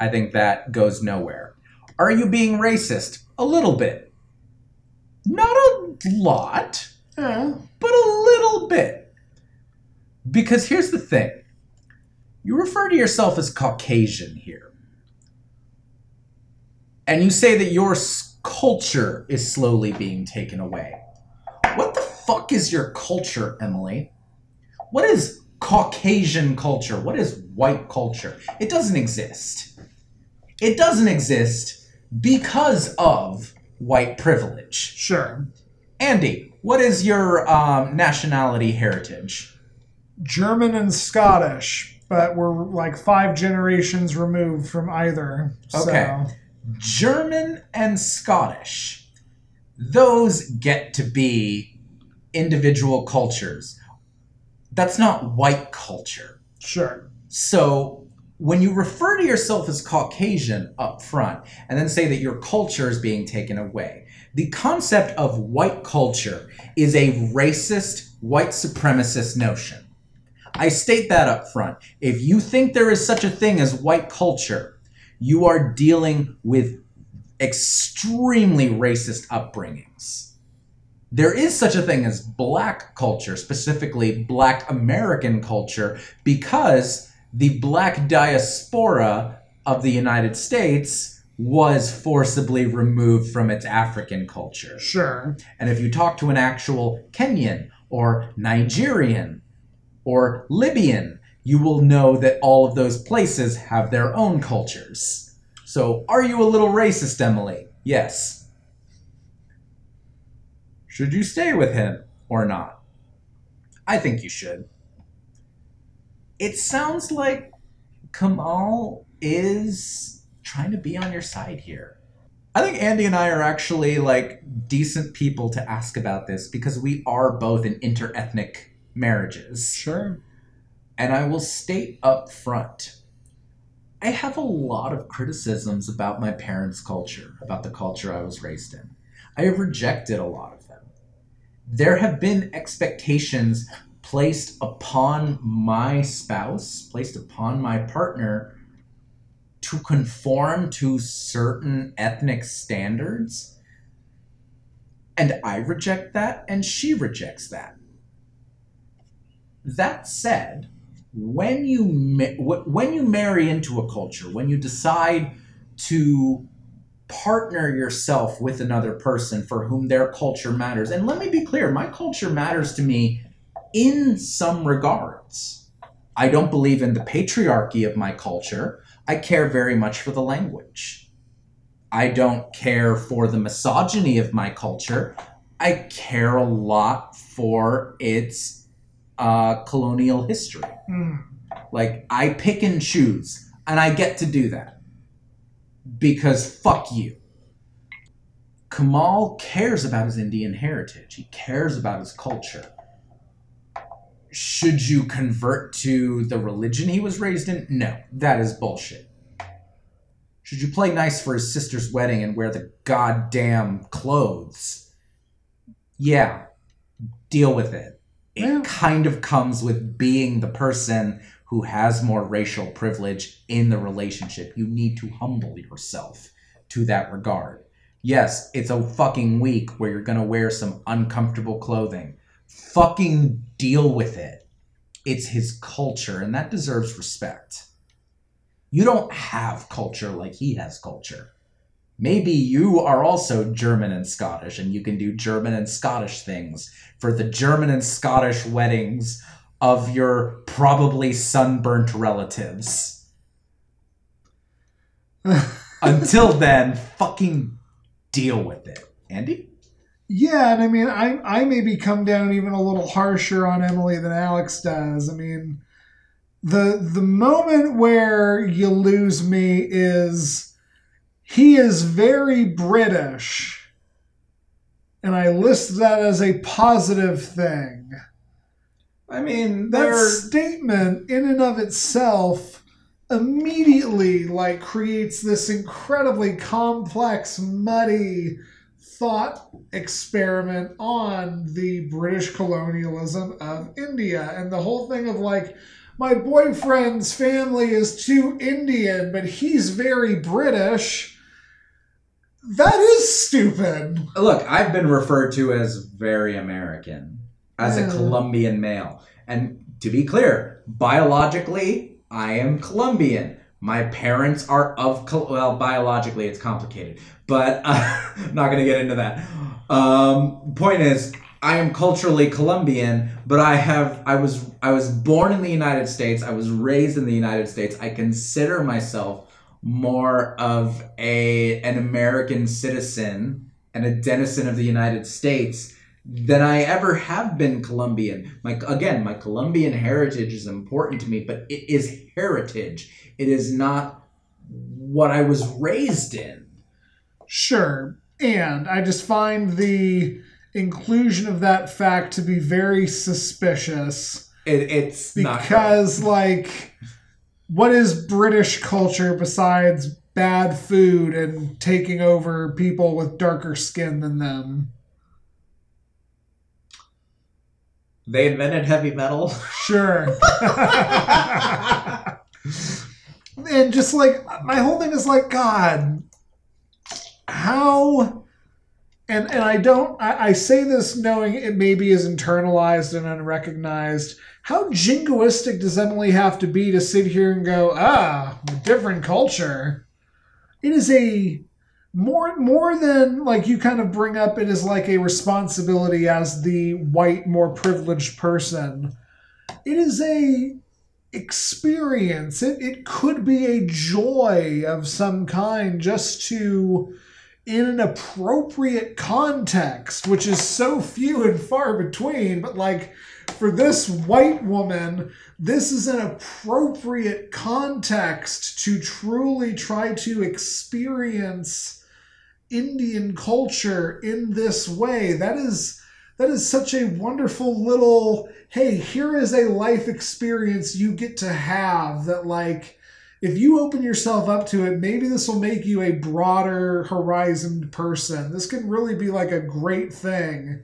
I think that goes nowhere. Are you being racist? A little bit. Not a lot but a little bit. Because here's the thing you refer to yourself as Caucasian here. And you say that your culture is slowly being taken away. What the fuck is your culture, Emily? What is Caucasian culture? What is white culture? It doesn't exist. It doesn't exist because of white privilege. Sure. Andy, what is your um, nationality heritage? German and Scottish, but we're like five generations removed from either. Okay. German and Scottish. Those get to be individual cultures. That's not white culture. Sure. So when you refer to yourself as Caucasian up front and then say that your culture is being taken away, the concept of white culture is a racist, white supremacist notion. I state that up front. If you think there is such a thing as white culture, you are dealing with extremely racist upbringings. There is such a thing as black culture, specifically black American culture, because the black diaspora of the United States was forcibly removed from its African culture. Sure. And if you talk to an actual Kenyan or Nigerian or Libyan, you will know that all of those places have their own cultures. So, are you a little racist, Emily? Yes. Should you stay with him or not? I think you should. it sounds like Kamal is trying to be on your side here. I think Andy and I are actually like decent people to ask about this because we are both in interethnic marriages. Sure. And I will state up front I have a lot of criticisms about my parents' culture, about the culture I was raised in. I have rejected a lot. There have been expectations placed upon my spouse, placed upon my partner to conform to certain ethnic standards. And I reject that, and she rejects that. That said, when you when you marry into a culture, when you decide to partner yourself with another person for whom their culture matters, and let me be clear, my culture matters to me in some regards. I don't believe in the patriarchy of my culture. I care very much for the language. I don't care for the misogyny of my culture. I care a lot for its uh, colonial history. Mm. Like, I pick and choose, and I get to do that. Because fuck you. Kamal cares about his Indian heritage, he cares about his culture. Should you convert to the religion he was raised in? No, that is bullshit. Should you play nice for his sister's wedding and wear the goddamn clothes? Yeah, deal with it. It Yeah. kind of comes with being the person who has more racial privilege in the relationship. You need to humble yourself to that regard. Yes, it's a fucking week where you're gonna wear some uncomfortable clothing. Fucking deal with it. It's his culture, and that deserves respect. You don't have culture like he has culture. Maybe you are also German and Scottish, and you can do German and Scottish things for the German and Scottish weddings of your probably sunburnt relatives. Until then, fucking deal with it. Andy? Yeah, and I mean, I I maybe come down even a little harsher on Emily than Alex does. I mean, the the moment where you lose me is he is very British, and I list that as a positive thing. I mean, That statement, in and of itself, immediately like creates this incredibly complex, muddy thought experiment on the British colonialism of India and the whole thing of like my boyfriend's family is too Indian, but he's very British. That is stupid. Look, I've been referred to as very American, as a Colombian male. And to be clear, biologically, I am Colombian. My parents are of, Col- well, biologically, it's complicated, but uh, I'm not going to get into that. Um, point is, I am culturally Colombian, but I have I was I was born in the United States. I was raised in the United States. I consider myself more of a an American citizen and a denizen of the United States than I ever have been Colombian. My again, my Colombian heritage is important to me, but it is heritage. It is not what I was raised in. Sure. And I just find the inclusion of that fact to be very suspicious It, it's not because, like, what is British culture besides bad food and taking over people with darker skin than them? They invented heavy metal. Sure. and just like my whole thing is like God, how and and I don't I, I say this knowing it maybe is internalized and unrecognized. How jingoistic does Emily have to be to sit here and go, ah, a different culture? It is a more more than like you kind of bring up it is like a responsibility as the white more privileged person. It is a experience. It, it could be a joy of some kind just to in an appropriate context which is so few and far between but like for this white woman, this is an appropriate context to truly try to experience Indian culture in this way. That is that is such a wonderful little hey, here is a life experience you get to have that like if you open yourself up to it, maybe this will make you a broader horizoned person. This can really be like a great thing.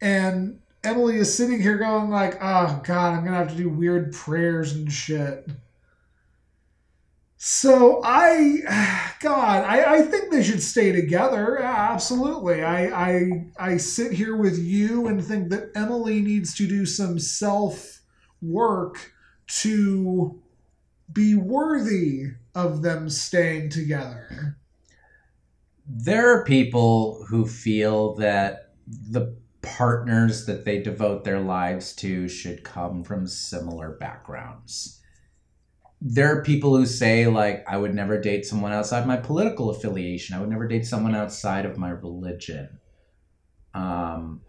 And Emily is sitting here going like, "Oh God, I'm gonna have to do weird prayers and shit." So I, God, I, I think they should stay together. Absolutely. I, I I sit here with you and think that Emily needs to do some self work to be worthy of them staying together. There are people who feel that the partners that they devote their lives to should come from similar backgrounds. There are people who say, like, I would never date someone outside my political affiliation. I would never date someone outside of my religion. Um,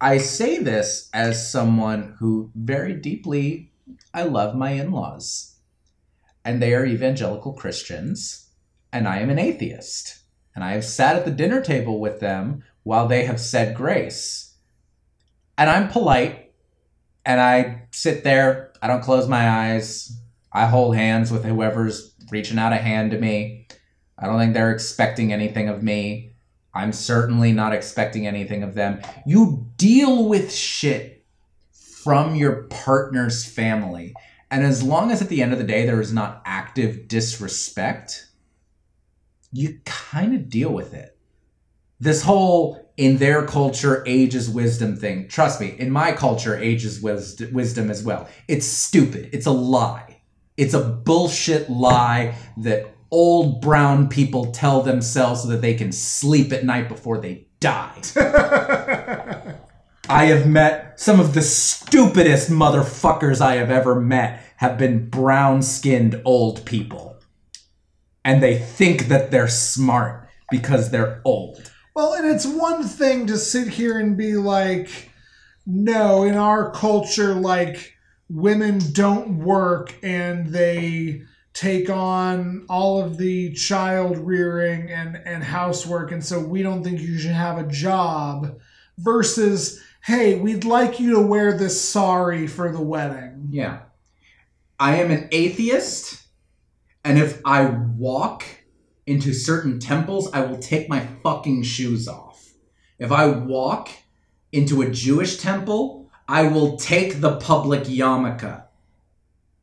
I say this as someone who very deeply I love my in laws. And they are evangelical Christians, and I am an atheist. And I have sat at the dinner table with them while they have said grace. And I'm polite, and I sit there, I don't close my eyes, I hold hands with whoever's reaching out a hand to me. I don't think they're expecting anything of me. I'm certainly not expecting anything of them. You deal with shit from your partner's family. And as long as at the end of the day there is not active disrespect, you kind of deal with it. This whole in their culture, age is wisdom thing. Trust me, in my culture, age is wis- wisdom as well. It's stupid. It's a lie. It's a bullshit lie that old brown people tell themselves so that they can sleep at night before they die. I have met some of the stupidest motherfuckers I have ever met have been brown skinned old people. And they think that they're smart because they're old. Well, and it's one thing to sit here and be like, no, in our culture, like, women don't work and they take on all of the child rearing and, and housework, and so we don't think you should have a job, versus, hey, we'd like you to wear this sari for the wedding. Yeah. I am an atheist, and if I walk into certain temples, I will take my fucking shoes off. If I walk into a Jewish temple, I will take the public yarmulke.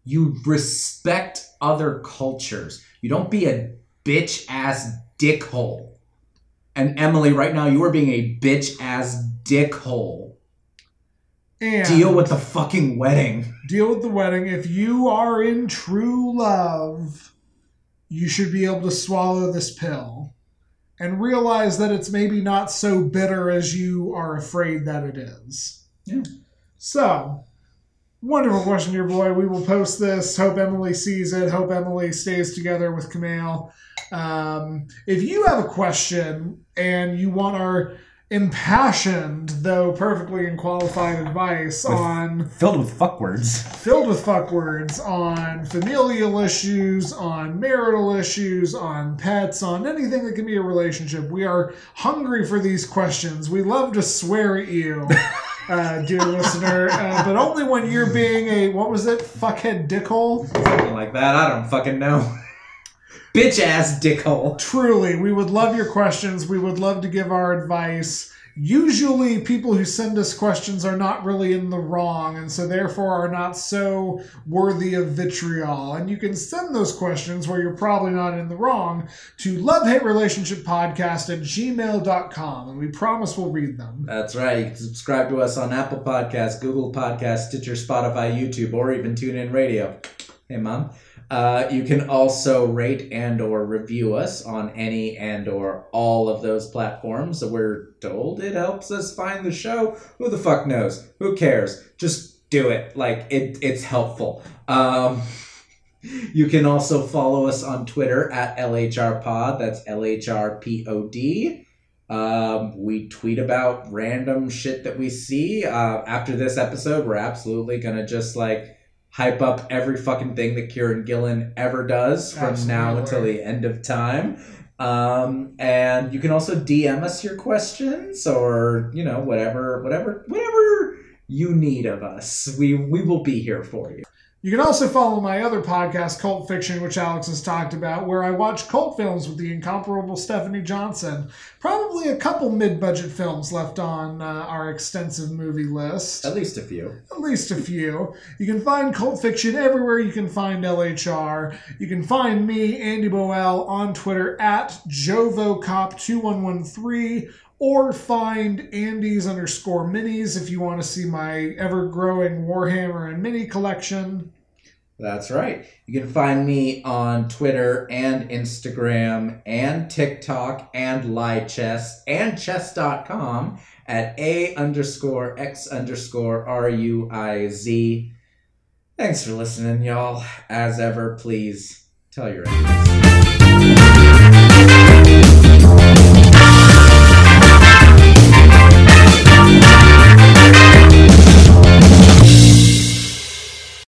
You respect other cultures. You don't be a bitch ass dickhole. And Emily, right now, you are being a bitch ass dickhole. And Deal with the fucking wedding. deal with the wedding. If you are in true love, you should be able to swallow this pill and realize that it's maybe not so bitter as you are afraid that it is. Yeah. So, wonderful question, dear boy. We will post this. Hope Emily sees it. Hope Emily stays together with Camille. Um, if you have a question and you want our impassioned, though perfectly unqualified advice With- on Filled with fuck words. filled with fuck words on familial issues, on marital issues, on pets, on anything that can be a relationship. We are hungry for these questions. We love to swear at you, uh, dear listener, uh, but only when you're being a what was it, fuckhead dickhole. Something like that. I don't fucking know. Bitch ass dickhole. Truly, we would love your questions. We would love to give our advice. Usually, people who send us questions are not really in the wrong, and so therefore are not so worthy of vitriol. And you can send those questions where you're probably not in the wrong to love hate relationship podcast at gmail.com, and we promise we'll read them. That's right. You can subscribe to us on Apple Podcasts, Google Podcasts, Stitcher, Spotify, YouTube, or even TuneIn Radio. Hey, mom. Uh, you can also rate and or review us on any and or all of those platforms. We're told it helps us find the show. Who the fuck knows? Who cares? Just do it. Like it. It's helpful. Um, you can also follow us on Twitter at LHRPod. That's LHRPOD. Um, we tweet about random shit that we see. Uh, after this episode, we're absolutely gonna just like hype up every fucking thing that Kieran Gillen ever does from now until the end of time. Um, and you can also DM us your questions or you know whatever, whatever, whatever you need of us. We we will be here for you. You can also follow my other podcast, Cult Fiction, which Alex has talked about, where I watch cult films with the incomparable Stephanie Johnson. Probably a couple mid budget films left on uh, our extensive movie list. At least a few. At least a few. You can find Cult Fiction everywhere you can find LHR. You can find me, Andy Boel, on Twitter at JovoCop2113 or find Andy's underscore minis if you want to see my ever growing Warhammer and mini collection. That's right. You can find me on Twitter and Instagram and TikTok and Lichess and chess.com at A underscore X underscore R U I Z. Thanks for listening, y'all. As ever, please tell your enemies.